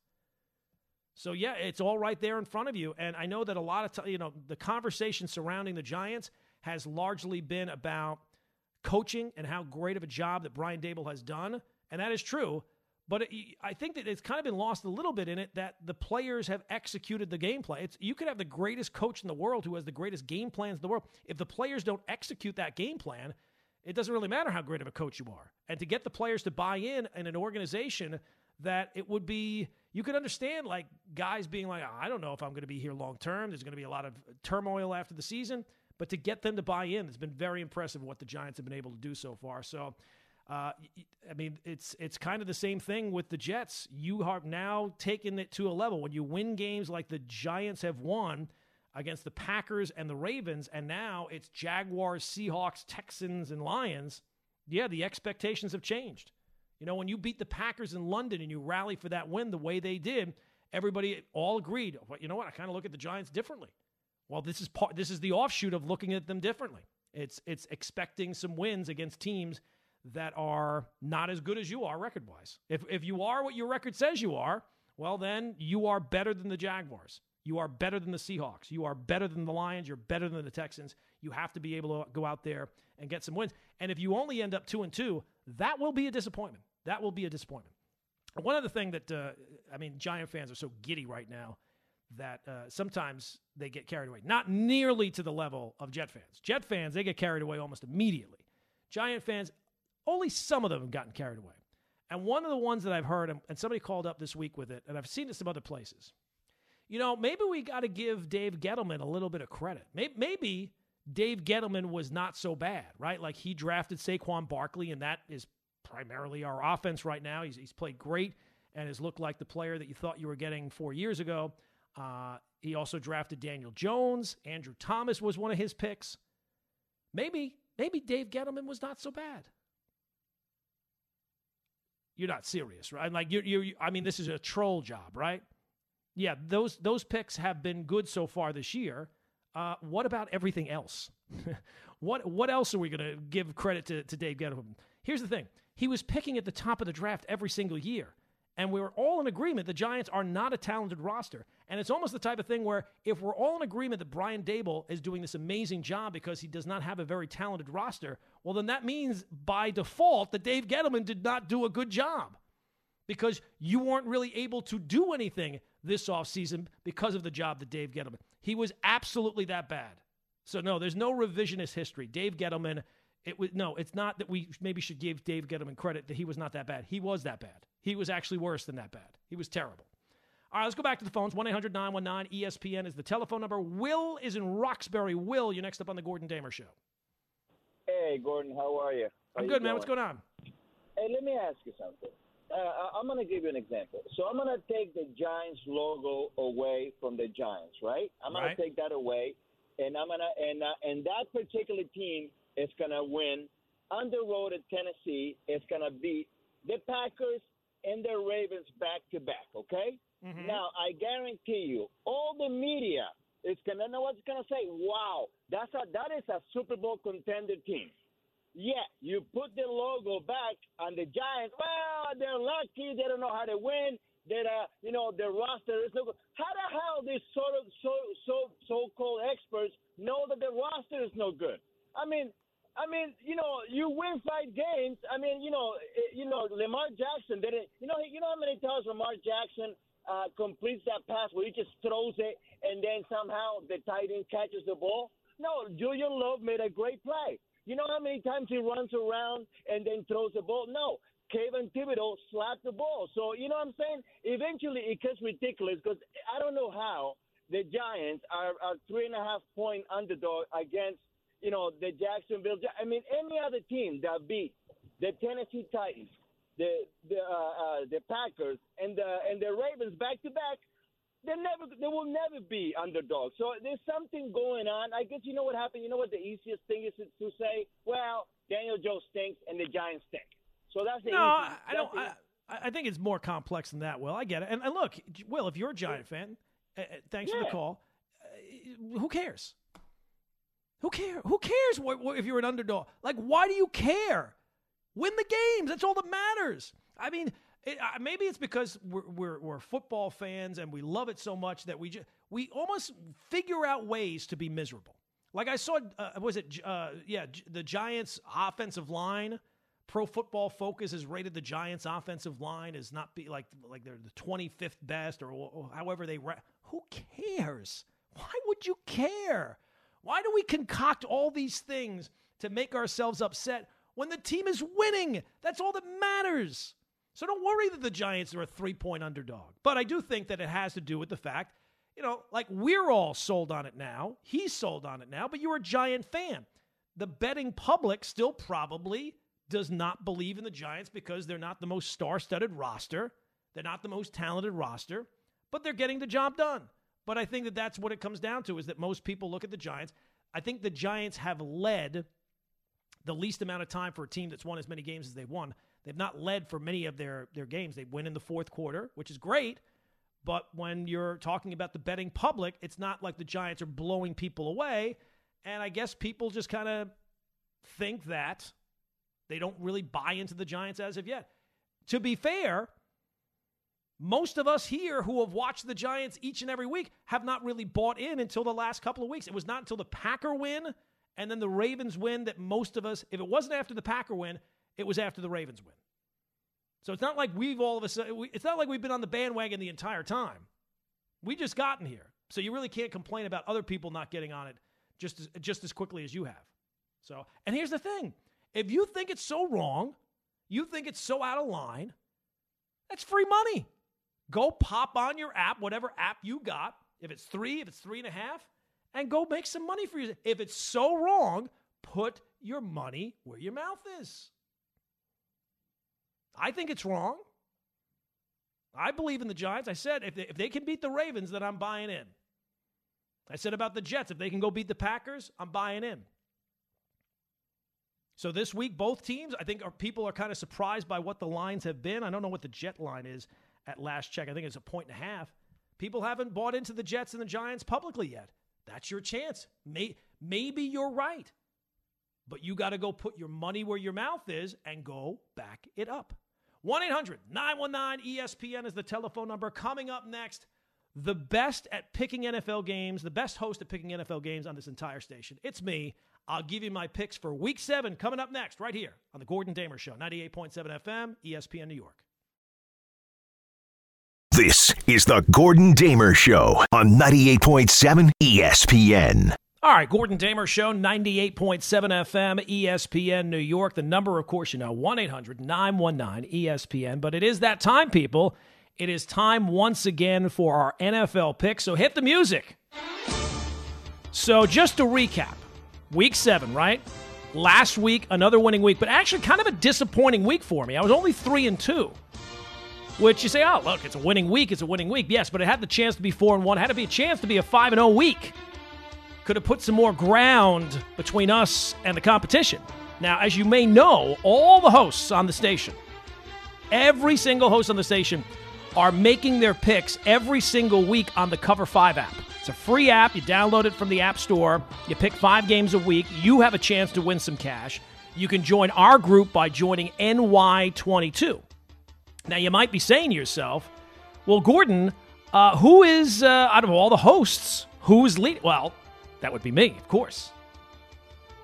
Speaker 2: So yeah, it's all right there in front of you, and I know that a lot of t- you know the conversation surrounding the Giants has largely been about coaching and how great of a job that Brian Daboll has done, and that is true. But it, I think that it's kind of been lost a little bit in it that the players have executed the game plan. It's, you could have the greatest coach in the world who has the greatest game plans in the world. If the players don't execute that game plan, it doesn't really matter how great of a coach you are. And to get the players to buy in in an organization that it would be, you could understand like guys being like, I don't know if I'm going to be here long term. There's going to be a lot of turmoil after the season. But to get them to buy in, it's been very impressive what the Giants have been able to do so far. So uh, I mean, it's it's kind of the same thing with the Jets. You have now taken it to a level when you win games like the Giants have won against the Packers and the Ravens, and now it's Jaguars, Seahawks, Texans, and Lions. Yeah, the expectations have changed. You know, when you beat the Packers in London and you rally for that win the way they did, everybody all agreed. You know what? I kind of look at the Giants differently. Well, this is part. This is the offshoot of looking at them differently. It's it's expecting some wins against teams that are not as good as you are record wise. If if you are what your record says you are, well then you are better than the Jaguars. You are better than the Seahawks. You are better than the Lions. You're better than the Texans. You have to be able to go out there and get some wins. And if you only end up two and two, that will be a disappointment. That will be a disappointment. One other thing that uh, I mean, Giant fans are so giddy right now that uh, sometimes they get carried away. Not nearly to the level of Jet fans. Jet fans they get carried away almost immediately. Giant fans, only some of them have gotten carried away. And one of the ones that I've heard, and somebody called up this week with it, and I've seen it some other places. You know, maybe we got to give Dave Gettleman a little bit of credit. Maybe, Dave Gettleman was not so bad, right? Like he drafted Saquon Barkley, and that is primarily our offense right now. He's, he's played great and has looked like the player that you thought you were getting four years ago. Uh, he also drafted Daniel Jones. Andrew Thomas was one of his picks. Maybe, maybe Dave Gettleman was not so bad. You're not serious, right? Like you, you. I mean, this is a troll job, right? Yeah, those those picks have been good so far this year. Uh, what about everything else? what what else are we going to give credit to, to Dave Gettleman? Here's the thing: he was picking at the top of the draft every single year. And we were all in agreement the Giants are not a talented roster. And it's almost the type of thing where if we're all in agreement that Brian Daboll is doing this amazing job because he does not have a very talented roster, well, then that means by default that Dave Gettleman did not do a good job because you weren't really able to do anything this offseason because of the job that Dave Gettleman. He was absolutely that bad. So, no, there's no revisionist history. Dave Gettleman it was no, it's not that we maybe should give Dave Gettleman credit that he was not that bad. He was that bad. He was actually worse than that bad. He was terrible. All right, let's go back to the phones. 1 800 919 ESPN is the telephone number. Will is in Roxbury. Will, you're next up on the Gordon Damer Show.
Speaker 7: Hey, Gordon, how are you? How
Speaker 2: I'm
Speaker 7: you
Speaker 2: good, man.
Speaker 7: Doing?
Speaker 2: What's going on?
Speaker 7: Hey, let me ask you something. Uh, I'm going to give you an example. So I'm going to take the Giants logo away from the Giants, right? I'm going
Speaker 2: Right.
Speaker 7: to take that away, and I'm going to and uh, and that particular team is going to win on the road at Tennessee. It's going to beat the Packers and the Ravens back to back. Okay.
Speaker 2: Mhm.
Speaker 7: Now I guarantee you, all the media is to know what's to say. Wow, that's a that is a Super Bowl contender team. Yeah, you put the logo back on the Giants. Well, they're lucky. They don't know how to win. That uh, you know, the roster is no good. How the hell these sort of so so so-called experts know that the roster is no good? I mean, I mean, you know, you win five games. I mean, you know, eh, you know, Lamar Jackson did it. You know, you know how many times Lamar Jackson uh, completes that pass where he just throws it and then somehow the tight end catches the ball? No, Julian Love made a great play. You know how many times he runs around and then throws the ball? No. Kayvon Thibodeaux slapped the ball. So, you know what I'm saying? Eventually, it gets ridiculous because I don't know how the Giants are a three and a half point underdog against, you know, the Jacksonville. I mean, any other team that beat the Tennessee Titans, the the uh, uh, the Packers, and the and the Ravens back to back, they never they will never be underdogs. So there's something going on. I guess you know what happened. You know what the easiest thing is to say? Well, Daniel Jones stinks and the Giants stink. So that's the
Speaker 2: No, I, don't. I, I think it's more complex than that. Will I get it? And, and look, Will, if you're a Giant fan, uh, uh, thanks for the call. Uh, who cares? Who care? Who cares what, what, if you're an underdog? Like, why do you care? Win the games. That's all that matters. I mean, it, uh, maybe it's because we're, we're we're football fans and we love it so much that we just we almost figure out ways to be miserable. Like I saw, uh, was it uh, yeah the Giants' offensive line? Pro Football Focus has rated the Giants' offensive line as not be like like they're the 25th best or, or however they. Ra- Who cares? Why would you care? Why do we concoct all these things to make ourselves upset when the team is winning? That's all that matters. So don't worry that the Giants are a three point underdog. But I do think that it has to do with the fact, you know, like we're all sold on it now. He's sold on it now, but you're a Giant fan. The betting public still probably does not believe in the Giants because they're not the most star studded roster. They're not the most talented roster, but they're getting the job done. But I think that that's what it comes down to is that most people look at the Giants. I think the Giants have led the least amount of time for a team that's won as many games as they've won. They've not led for many of their, their games. They win in the fourth quarter, which is great, But when you're talking about the betting public, it's not like the Giants are blowing people away. And I guess people just kind of think that they don't really buy into the Giants as of yet. To be fair, most of us here who have watched the Giants each and every week have not really bought in until the last couple of weeks. It was not until the Packer win and then the Ravens win that most of us, if it wasn't after the Packer win, it was after the Ravens win. So it's not like we've all of a sudden, it's not like we've been on the bandwagon the entire time. We just gotten here. So you really can't complain about other people not getting on it just as, just as quickly as you have. So, and here's the thing if you think it's so wrong, you think it's so out of line, that's free money. Go pop on your app, whatever app you got, if it's three, if it's three and a half, and go make some money for you. If it's so wrong, put your money where your mouth is. I think it's wrong. I believe in the Giants. I said if they, if they can beat the Ravens, then I'm buying in. I said about the Jets, if they can go beat the Packers, I'm buying in. So this week, both teams, I think, are, people are kind of surprised by what the lines have been. I don't know what the Jet line is at last check. I think it's a point and a half. People haven't bought into the Jets and the Giants publicly yet. That's your chance. May, maybe you're right, but you got to go put your money where your mouth is and go back it up. 1 800 919 ESPN is the telephone number. Coming up next, the best at picking NFL games, the best host at picking NFL games on this entire station. It's me. I'll give you my picks for week seven coming up next, right here on the Gordon Damer Show, 98.7 FM, ESPN New York.
Speaker 1: This is the Gordon Damer Show on 98.7 ESPN.
Speaker 2: All right, Gordon Damer Show, 98.7 FM, ESPN New York. The number, of course, you know, 1 800 919 ESPN. But it is that time, people. It is time once again for our NFL picks. So hit the music. So just to recap week seven, right? Last week, another winning week, but actually kind of a disappointing week for me. I was only 3 and 2 which you say, oh, look, it's a winning week. It's a winning week. Yes, but it had the chance to be 4 and 1, had to be a chance to be a 5 and 0 week could have put some more ground between us and the competition. Now, as you may know, all the hosts on the station, every single host on the station, are making their picks every single week on the Cover 5 app. It's a free app. You download it from the App Store. You pick five games a week. You have a chance to win some cash. You can join our group by joining NY22. Now, you might be saying to yourself, well, Gordon, uh, who is, uh, out of all the hosts, who's leading? Well, that would be me, of course.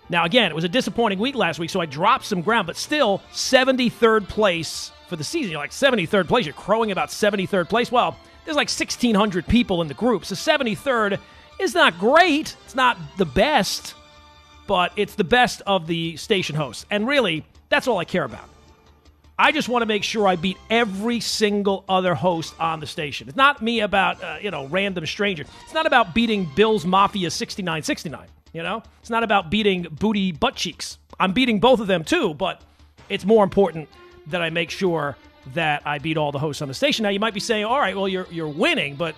Speaker 2: Now, again, it was a disappointing week last week, so I dropped some ground, but still 73rd place for the season. You're like 73rd place. You're crowing about 73rd place. Well, there's like 1,600 people in the group, so 73rd is not great. It's not the best, but it's the best of the station hosts. And really, that's all I care about. I just want to make sure I beat every single other host on the station. It's not me about, uh, you know, random stranger. It's not about beating Bill's Mafia 6969, you know? It's not about beating Booty Butt Cheeks. I'm beating both of them too, but it's more important that I make sure that I beat all the hosts on the station. Now, you might be saying, all right, well, you're, you're winning, but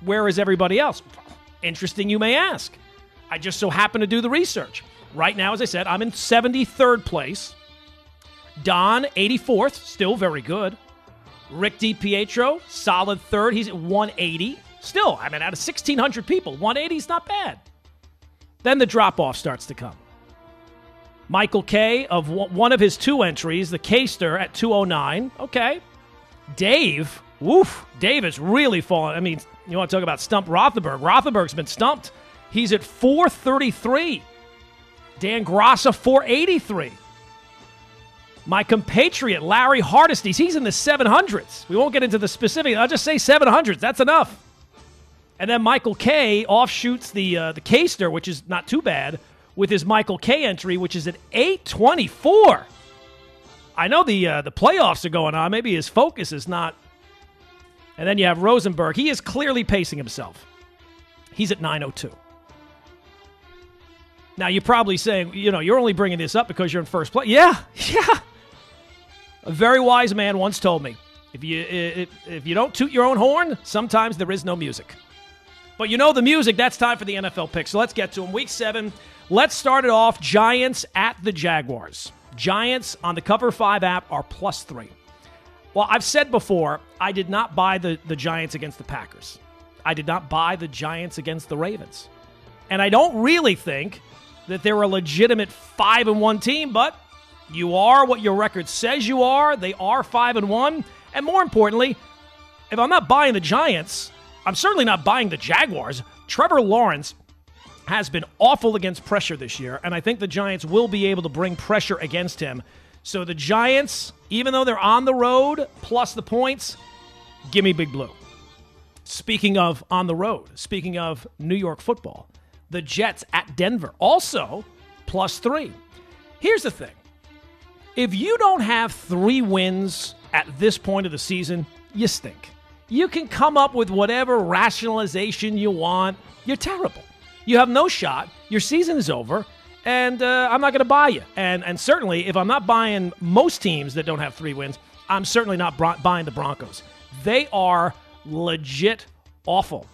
Speaker 2: where is everybody else? Interesting, you may ask. I just so happen to do the research. Right now, as I said, I'm in 73rd place Don, 84th, still very good. Rick DiPietro, solid third. He's at 180. Still, I mean, out of 1,600 people, 180 is not bad. Then the drop off starts to come. Michael Kay of one of his two entries, the Caster at 209. Okay. Dave, woof, Dave is really falling. I mean, you want to talk about stump Rothenberg. Rothenberg's been stumped. He's at 433. Dan Graca, 483. My compatriot, Larry Hardesty, he's in the 700s. We won't get into the specific. I'll just say 700s. That's enough. And then Michael Kay offshoots the uh, the Caster, which is not too bad, with his Michael Kay entry, which is at 824. I know the uh, the playoffs are going on. Maybe his focus is not. And then you have Rosenberg. He is clearly pacing himself. He's at 902. Now you're probably saying, you know, you're only bringing this up because you're in first place. Yeah, yeah. A very wise man once told me, if you if, if you don't toot your own horn, sometimes there is no music. But you know the music, that's time for the NFL pick. So let's get to them. Week 7. Let's start it off Giants at the Jaguars. Giants on the Cover 5 app are plus 3. Well, I've said before, I did not buy the, the Giants against the Packers. I did not buy the Giants against the Ravens. And I don't really think that they're a legitimate 5 and 1 team, but you are what your record says you are. They are 5 and 1. And more importantly, if I'm not buying the Giants, I'm certainly not buying the Jaguars. Trevor Lawrence has been awful against pressure this year, and I think the Giants will be able to bring pressure against him. So the Giants, even though they're on the road, plus the points, give me Big Blue. Speaking of on the road, speaking of New York football, the Jets at Denver, also plus three. Here's the thing if you don't have three wins at this point of the season, you stink. You can come up with whatever rationalization you want. You're terrible. You have no shot. Your season is over, and uh, I'm not going to buy you. And and certainly, if I'm not buying most teams that don't have three wins, I'm certainly not bro- buying the Broncos. They are legit awful.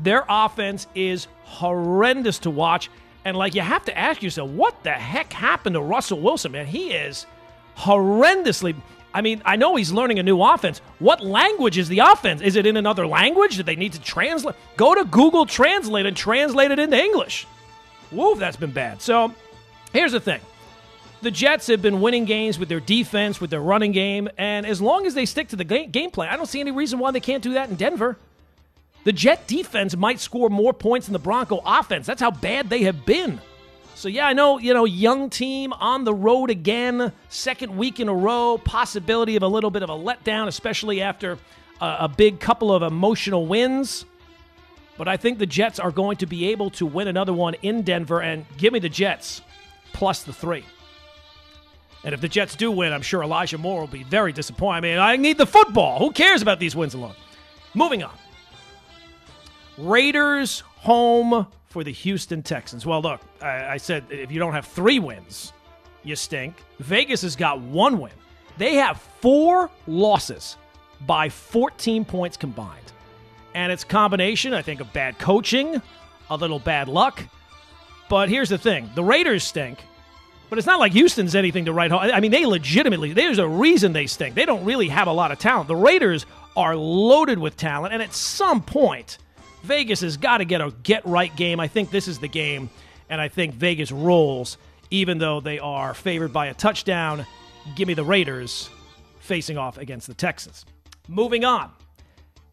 Speaker 2: Their offense is horrendous to watch. And like you have to ask yourself, what the heck happened to Russell Wilson, man? He is horrendously. I mean, I know he's learning a new offense. What language is the offense? Is it in another language? Do they need to translate? Go to Google Translate and translate it into English. Woo, that's been bad. So here's the thing the Jets have been winning games with their defense, with their running game, and as long as they stick to the game plan, I don't see any reason why they can't do that in Denver. The Jet defense might score more points than the Bronco offense. That's how bad they have been. So yeah, I know, you know, young team on the road again, second week in a row, possibility of a little bit of a letdown, especially after a, a big couple of emotional wins. But I think the Jets are going to be able to win another one in Denver and give me the Jets plus the three. And if the Jets do win, I'm sure Elijah Moore will be very disappointed. I mean, I need the football. Who cares about these wins alone? Moving on. Raiders home for the Houston Texans. Well, look, I, I, said if you don't have three wins, you stink. Vegas has got one win. They have four losses by 14 points combined. And it's combination, I think, of bad coaching, a little bad luck. But here's the thing the Raiders stink, but it's not like Houston's anything to write home. I mean, they legitimately, there's a reason they stink. They don't really have a lot of talent. The Raiders are loaded with talent, and at some point, Vegas has got to get a get right game. I think this is the game, and I think Vegas rolls, even though they are favored by a touchdown. Give me the Raiders facing off against the Texans. Moving on.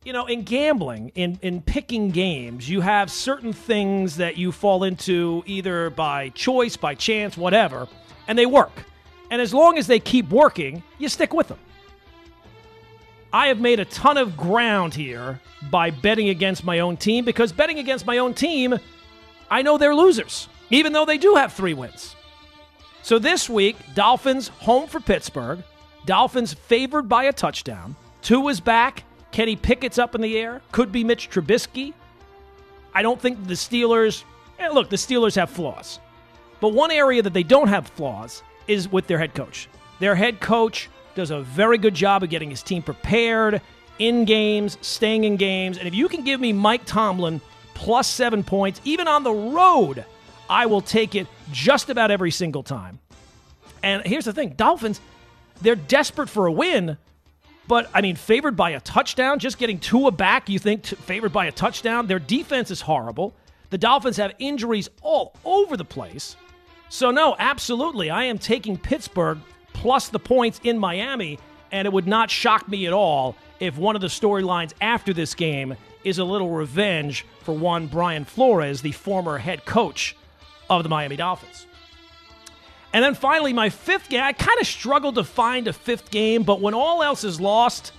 Speaker 2: You know, in gambling, in, in picking games, you have certain things that you fall into either by choice, by chance, whatever, and they work. And as long as they keep working, you stick with them. I have made a ton of ground here by betting against my own team because betting against my own team, I know they're losers, even though they do have three wins. So this week, Dolphins home for Pittsburgh. Dolphins favored by a touchdown. Tua is back. Kenny Pickett's up in the air. Could be Mitch Trubisky. I don't think the Steelers. Eh, look, the Steelers have flaws. But one area that they don't have flaws is with their head coach. Their head coach does a very good job of getting his team prepared in games, staying in games. And if you can give me Mike Tomlin plus seven points, even on the road, I will take it just about every single time. And here's the thing Dolphins, they're desperate for a win, but I mean, favored by a touchdown, just getting Tua back, you think t- favored by a touchdown? Their defense is horrible. The Dolphins have injuries all over the place. So, no, absolutely. I am taking Pittsburgh plus the points in Miami, and it would not shock me at all if one of the storylines after this game is a little revenge for one Brian Flores, the former head coach of the Miami Dolphins. And then finally, my fifth game, I kind of struggled to find a fifth game, but when all else is lost,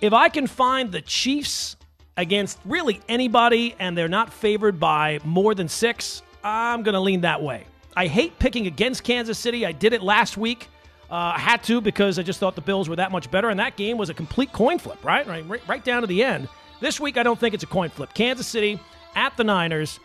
Speaker 2: if I can find the Chiefs against really anybody and they're not favored by more than six, I'm going to lean that way. I hate picking against Kansas City. I did it last week uh, I had to because I just thought the Bills were that much better, and that game was a complete coin flip, right? Right, right down to the end. This week, I don't think it's a coin flip. Kansas City at the Niners.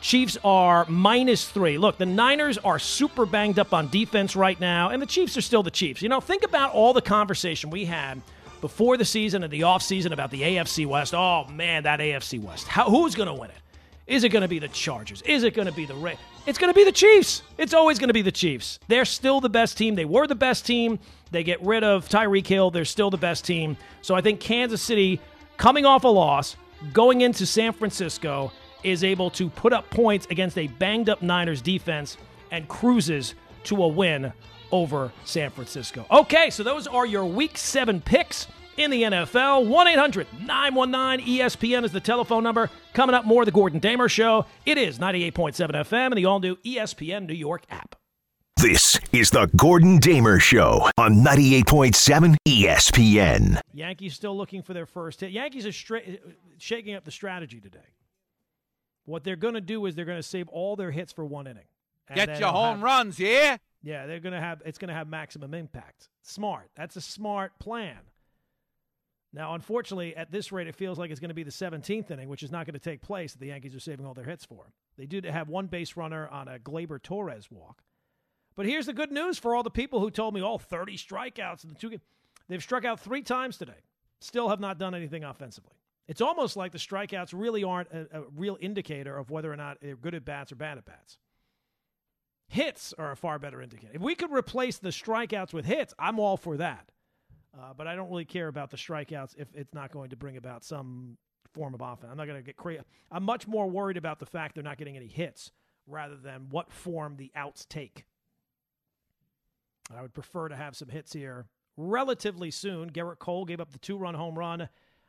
Speaker 2: Chiefs are minus three. Look, the Niners are super banged up on defense right now, and the Chiefs are still the Chiefs. You know, think about all the conversation we had before the season and the offseason about the AFC West. Oh, man, that AFC West. How, who's going to win it? Is it going to be the Chargers? Is it going to be the Ray? It's going to be the Chiefs. It's always going to be the Chiefs. They're still the best team. They were the best team. They get rid of Tyreek Hill. They're still the best team. So I think Kansas City, coming off a loss, going into San Francisco, is able to put up points against a banged up Niners defense and cruises to a win over San Francisco. Okay, so those are your week seven picks in the NFL. 1 800 919 ESPN is the telephone number. Coming up more, The Gordon Damer Show. It is 98.7 FM and the all new ESPN New York app.
Speaker 1: This is the Gordon Damer Show on 98.7 ESPN.
Speaker 2: Yankees still looking for their first hit. Yankees are stra- shaking up the strategy today. What they're going to do is they're going to save all their hits for one inning. And
Speaker 8: Get your home
Speaker 2: have-
Speaker 8: runs, yeah?
Speaker 2: Yeah, they're going to have it's going to have maximum impact. Smart. That's a smart plan. Now, unfortunately, at this rate, it feels like it's going to be the 17th inning, which is not going to take place that the Yankees are saving all their hits for. They did have one base runner on a Gleyber Torres walk. But here's the good news for all the people who told me, oh, 30 strikeouts in the two games. They've struck out three times today. Still have not done anything offensively. It's almost like the strikeouts really aren't a, a real indicator of whether or not they're good at bats or bad at bats. Hits are a far better indicator. If we could replace the strikeouts with hits, I'm all for that. Uh, but I don't really care about the strikeouts if it's not going to bring about some form of offense. I'm not going to get crazy. I'm much more worried about the fact they're not getting any hits rather than what form the outs take. I would prefer to have some hits here relatively soon. Gerrit Cole gave up the two run home run uh,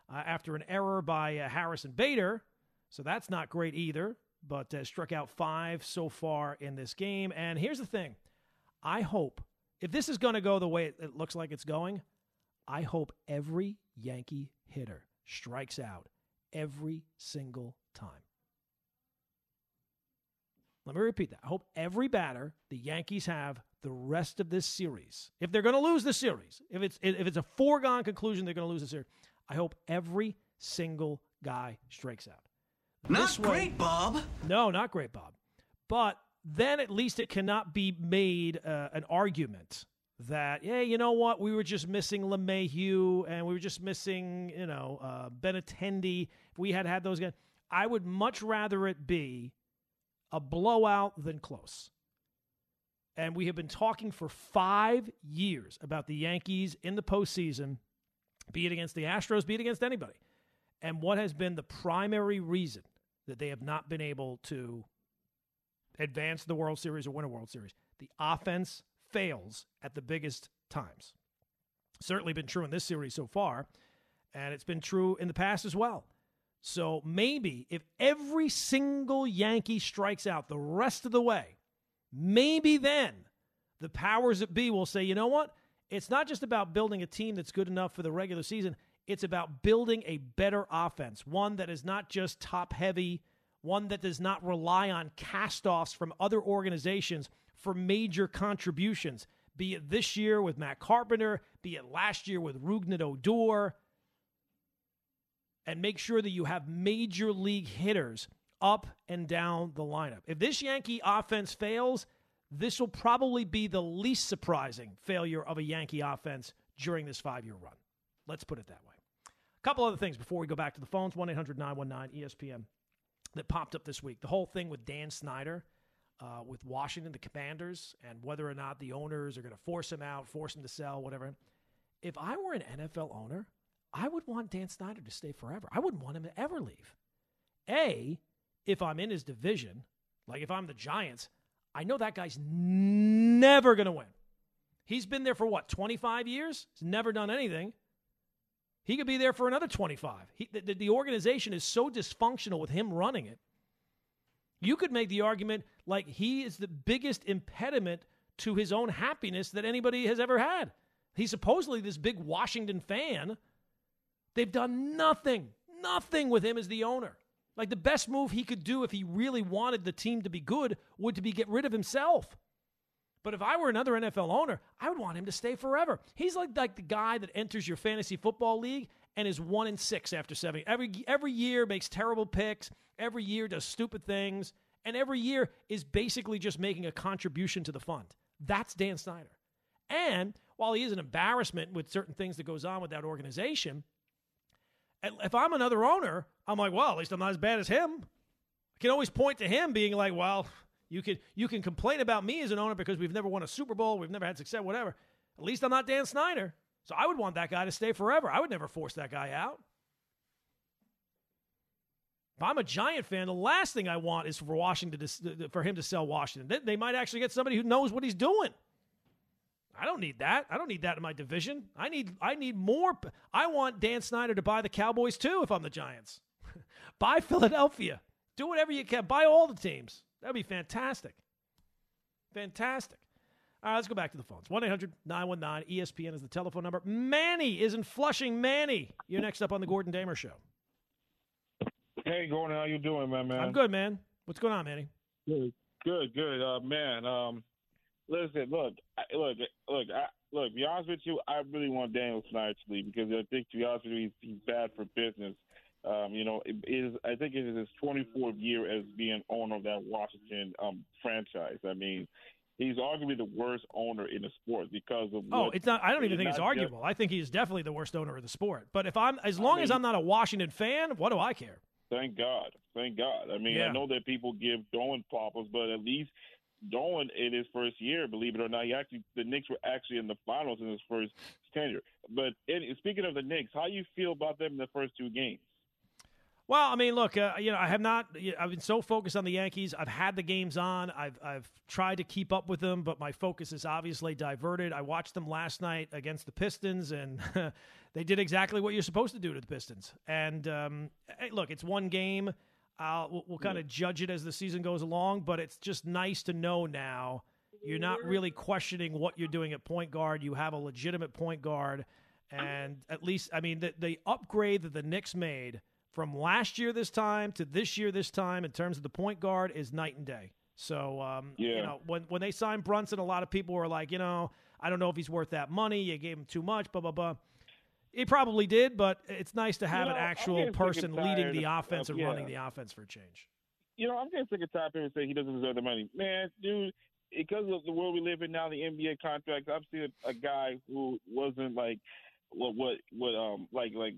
Speaker 2: after an error by uh, Harrison Bader, so that's not great either, but uh, struck out five so far in this game. And here's the thing I hope, if this is going to go the way it, it looks like it's going, I hope every Yankee hitter strikes out every single time. Let me repeat that. I hope every batter the Yankees have the rest of this series. If they're going to lose the series, if it's if it's a foregone conclusion they're going to lose the series, I hope every single guy strikes out.
Speaker 9: Not
Speaker 2: This way-
Speaker 9: great, Bob.
Speaker 2: no, not great, Bob. But then at least it cannot be made uh, an argument that, yeah, you know what, we were just missing LeMahieu and we were just missing, you know, uh, Benintendi. If we had had those guys, I would much rather it be a blowout than close. And we have been talking for five years about the Yankees in the postseason, be it against the Astros, be it against anybody. And what has been the primary reason that they have not been able to advance the World Series or win a World Series? The offense fails at the biggest times. Certainly been true in this series so far, and it's been true in the past as well. So maybe if every single Yankee strikes out the rest of the way, maybe then the powers that be will say, you know what? It's not just about building a team that's good enough for the regular season. It's about building a better offense, one that is not just top heavy, one that does not rely on cast offs from other organizations for major contributions, be it this year with Matt Carpenter, be it last year with Rougned Odor and make sure that you have major league hitters up and down the lineup. If this Yankee offense fails, this will probably be the least surprising failure of a Yankee offense during this five year run. Let's put it that way. A couple other things before we go back to the phones 1 800 919 ESPN that popped up this week. The whole thing with Dan Snyder. Uh, with Washington, the Commanders, and whether or not the owners are going to force him out, force him to sell, whatever. If I were an NFL owner, I would want Dan Snyder to stay forever. I wouldn't want him to ever leave. A, if I'm in his division, like if I'm the Giants, I know that guy's never going to win. He's been there for what, 25 years? He's never done anything. He could be there for another 25. He, the, the organization is so dysfunctional with him running it. You could make the argument like he is the biggest impediment to his own happiness that anybody has ever had. He's supposedly this big Washington fan. They've done nothing, nothing with him as the owner. Like the best move he could do if he really wanted the team to be good would to be get rid of himself. But if I were another NFL owner, I would want him to stay forever. He's like like the guy that enters your fantasy football league and is one in six after seven. Every every year makes terrible picks. Every year does stupid things, and every year is basically just making a contribution to the fund. That's Dan Snyder. And while he is an embarrassment with certain things that goes on with that organization, if I'm another owner, I'm like, well, at least I'm not as bad as him. I can always point to him being like, well, you can you can complain about me as an owner because we've never won a Super Bowl, we've never had success, whatever. At least I'm not Dan Snyder. So I would want that guy to stay forever. I would never force that guy out. If I'm a Giant fan, the last thing I want is for Washington to, for him to sell Washington. They might actually get somebody who knows what he's doing. I don't need that. I don't need that in my division. I need I need more. I want Dan Snyder to buy the Cowboys too if I'm the Giants. buy Philadelphia. Do whatever you can. Buy all the teams. That'd be fantastic. Fantastic. All right, let's go back to the phones. 1 800 919 ESPN is the telephone number. Manny is in Flushing. Manny, you're next up on the Gordon Damer Show.
Speaker 8: Hey, Gordon, how you doing, man? Man,
Speaker 2: I'm good, man. What's going on, Manny?
Speaker 8: Good, good, good. Uh, man, um, listen, look, I, look, look, I, look. Be honest with you, I really want Daniel Snyder to leave because I think, to be honest with you, he's, he's bad for business. Um, you know, it is I think it is his 24th year as being owner of that Washington um, franchise. I mean, he's arguably the worst owner in the sport because of.
Speaker 2: Oh, it's not. I don't even think it's arguable. Just, I think he's definitely the worst owner of the sport. But if I'm, as long I mean, as I'm not a Washington fan, what do I care?
Speaker 8: Thank God, thank God. I mean, yeah. I know that people give Dolan problems, but at least Dolan in his first year, believe it or not, he actually the Knicks were actually in the finals in his first tenure. But in, speaking of the Knicks, how do you feel about them in the first two games?
Speaker 2: Well, I mean, look, uh, you know, I have not. I've been so focused on the Yankees. I've had the games on. I've I've tried to keep up with them, but my focus is obviously diverted. I watched them last night against the Pistons, and they did exactly what you're supposed to do to the Pistons. And um, hey, look, it's one game. we'll, we'll kind of judge it as the season goes along, but it's just nice to know now you're not really questioning what you're doing at point guard. You have a legitimate point guard, and at least, I mean, the, the upgrade that the Knicks made from last year this time to this year this time in terms of the point guard is night and day. So, um, yeah. you know, when when they signed Brunson, a lot of people were like, you know, I don't know if he's worth that money. You gave him too much, blah blah blah. He probably did, but it's nice to have you know, an actual person leading the offense of, and yeah. running the offense for a change.
Speaker 8: You know, I'm getting sick of tired people saying he doesn't deserve the money. Man, dude, because of the world we live in now, the NBA contracts. I've seen a, a guy who wasn't like what what what um like like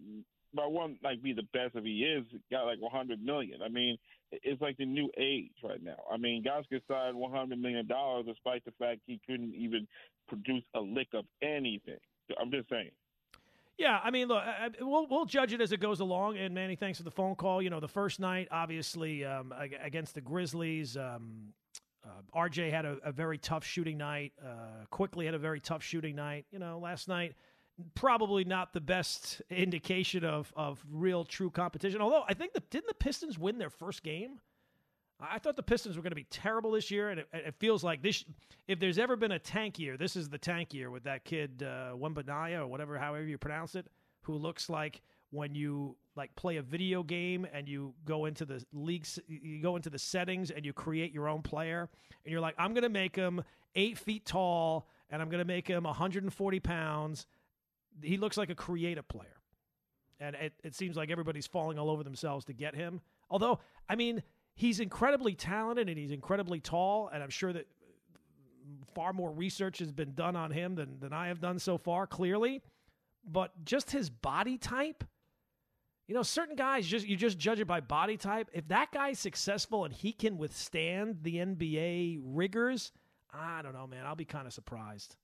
Speaker 8: by one like be the best if he is got like 100 million. I mean, it's like the new age right now. I mean, guys get signed 100 million dollars despite the fact he couldn't even produce a lick of anything. I'm just saying.
Speaker 2: Yeah, I mean, look, I, we'll we'll judge it as it goes along. And Manny, thanks for the phone call. You know, the first night, obviously, um, against the Grizzlies, um, uh, RJ had a, a, very tough shooting night. Uh, Quickley had a very tough shooting night. You know, last night probably not the best indication of of real true competition. Although I think the didn't the Pistons win their first game? I thought the Pistons were going to be terrible this year, and it, it, feels like this. If there's ever been a tank year, this is the tank year with that kid uh, Wembanyama or whatever, however you pronounce it, who looks like when you like play a video game and you go into the leagues, you go into the settings and you create your own player, and you're like, I'm going to make him eight feet tall, and I'm going to make him 140 pounds he looks like a creative player. And it, it seems like everybody's falling all over themselves to get him. Although, I mean, he's incredibly talented and he's incredibly tall, and I'm sure that far more research has been done on him than, than I have done so far, clearly. But just his body type, you know, certain guys just you just judge it by body type. If that guy's successful and he can withstand the NBA rigors, I don't know, man. I'll be kind of surprised.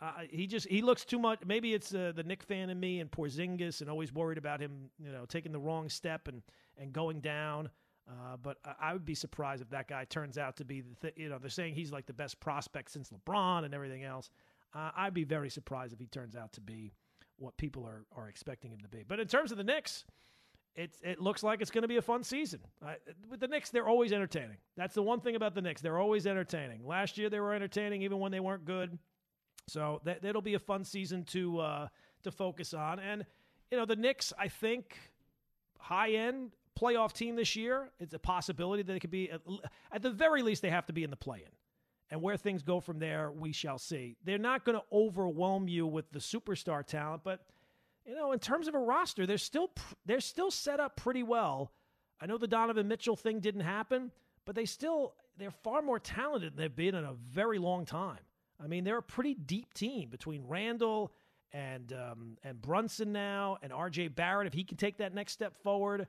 Speaker 2: Uh, he just he looks too much. Maybe it's uh, the Knick fan in me and Porzingis, and always worried about him, you know, taking the wrong step and and going down. Uh, but I, I, would be surprised if that guy turns out to be the th- you know they're saying he's like the best prospect since LeBron and everything else. Uh, I'd be very surprised if he turns out to be what people are are expecting him to be. But in terms of the Knicks, it it looks like it's going to be a fun season. with the Knicks, they're always entertaining. That's the one thing about the Knicks; they're always entertaining. Last year, they were entertaining even when they weren't good. So that that'll be a fun season to uh, to focus on. And you know, the Knicks, I think, high end playoff team this year. It's a possibility that it could be at, at the very least they have to be in the play in. And where things go from there, we shall see. They're not going to overwhelm you with the superstar talent, but you know, in terms of a roster, they're still they're still set up pretty well. I know the Donovan Mitchell thing didn't happen, but they still they're far more talented than they've been in a very long time. I mean, they're a pretty deep team between Randle and um, and Brunson now and R.J. Barrett. If he can take that next step forward,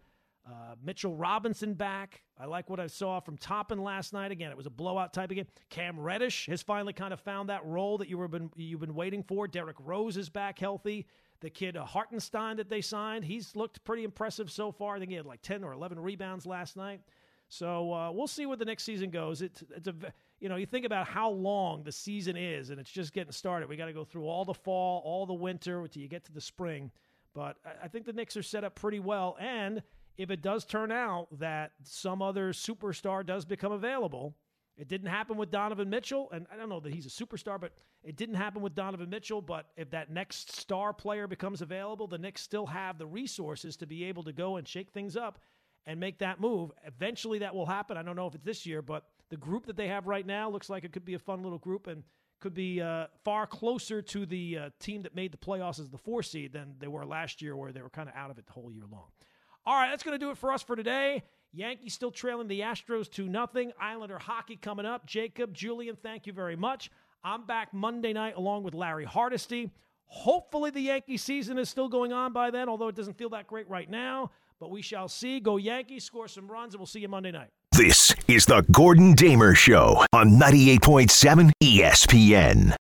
Speaker 2: Uh, Mitchell Robinson back. I like what I saw from Toppin last night. Again, it was a blowout type of game. Cam Reddish has finally kind of found that role that you were been you've been waiting for. Derrick Rose is back healthy. The kid uh, Hartenstein that they signed, he's looked pretty impressive so far. I think he had like ten or eleven rebounds last night. So uh, we'll see where the next season goes. It's it's a you know you think about how long the season is, and it's just getting started. We got to go through all the fall, all the winter until you get to the spring. But I, think the Knicks are set up pretty well, and if it does turn out that some other superstar does become available, it didn't happen with Donovan Mitchell, and I don't know that he's a superstar, but it didn't happen with Donovan Mitchell. But if that next star player becomes available, the Knicks still have the resources to be able to go and shake things up and make that move. Eventually, that will happen. I don't know if it's this year, but the group that they have right now looks like it could be a fun little group and could be uh, far closer to the uh, team that made the playoffs as the four seed than they were last year, where they were kind of out of it the whole year long. All right, that's going to do it for us for today. Yankees still trailing the Astros 2 nothing. Islander hockey coming up. Jacob, Julian, thank you very much. I'm back Monday night along with Larry Hardesty. Hopefully, the Yankee season is still going on by then, although it doesn't feel that great right now. But we shall see. Go Yankees, score some runs, and we'll see you Monday night.
Speaker 1: This is the Gordon Damer Show on 98.7 ESPN.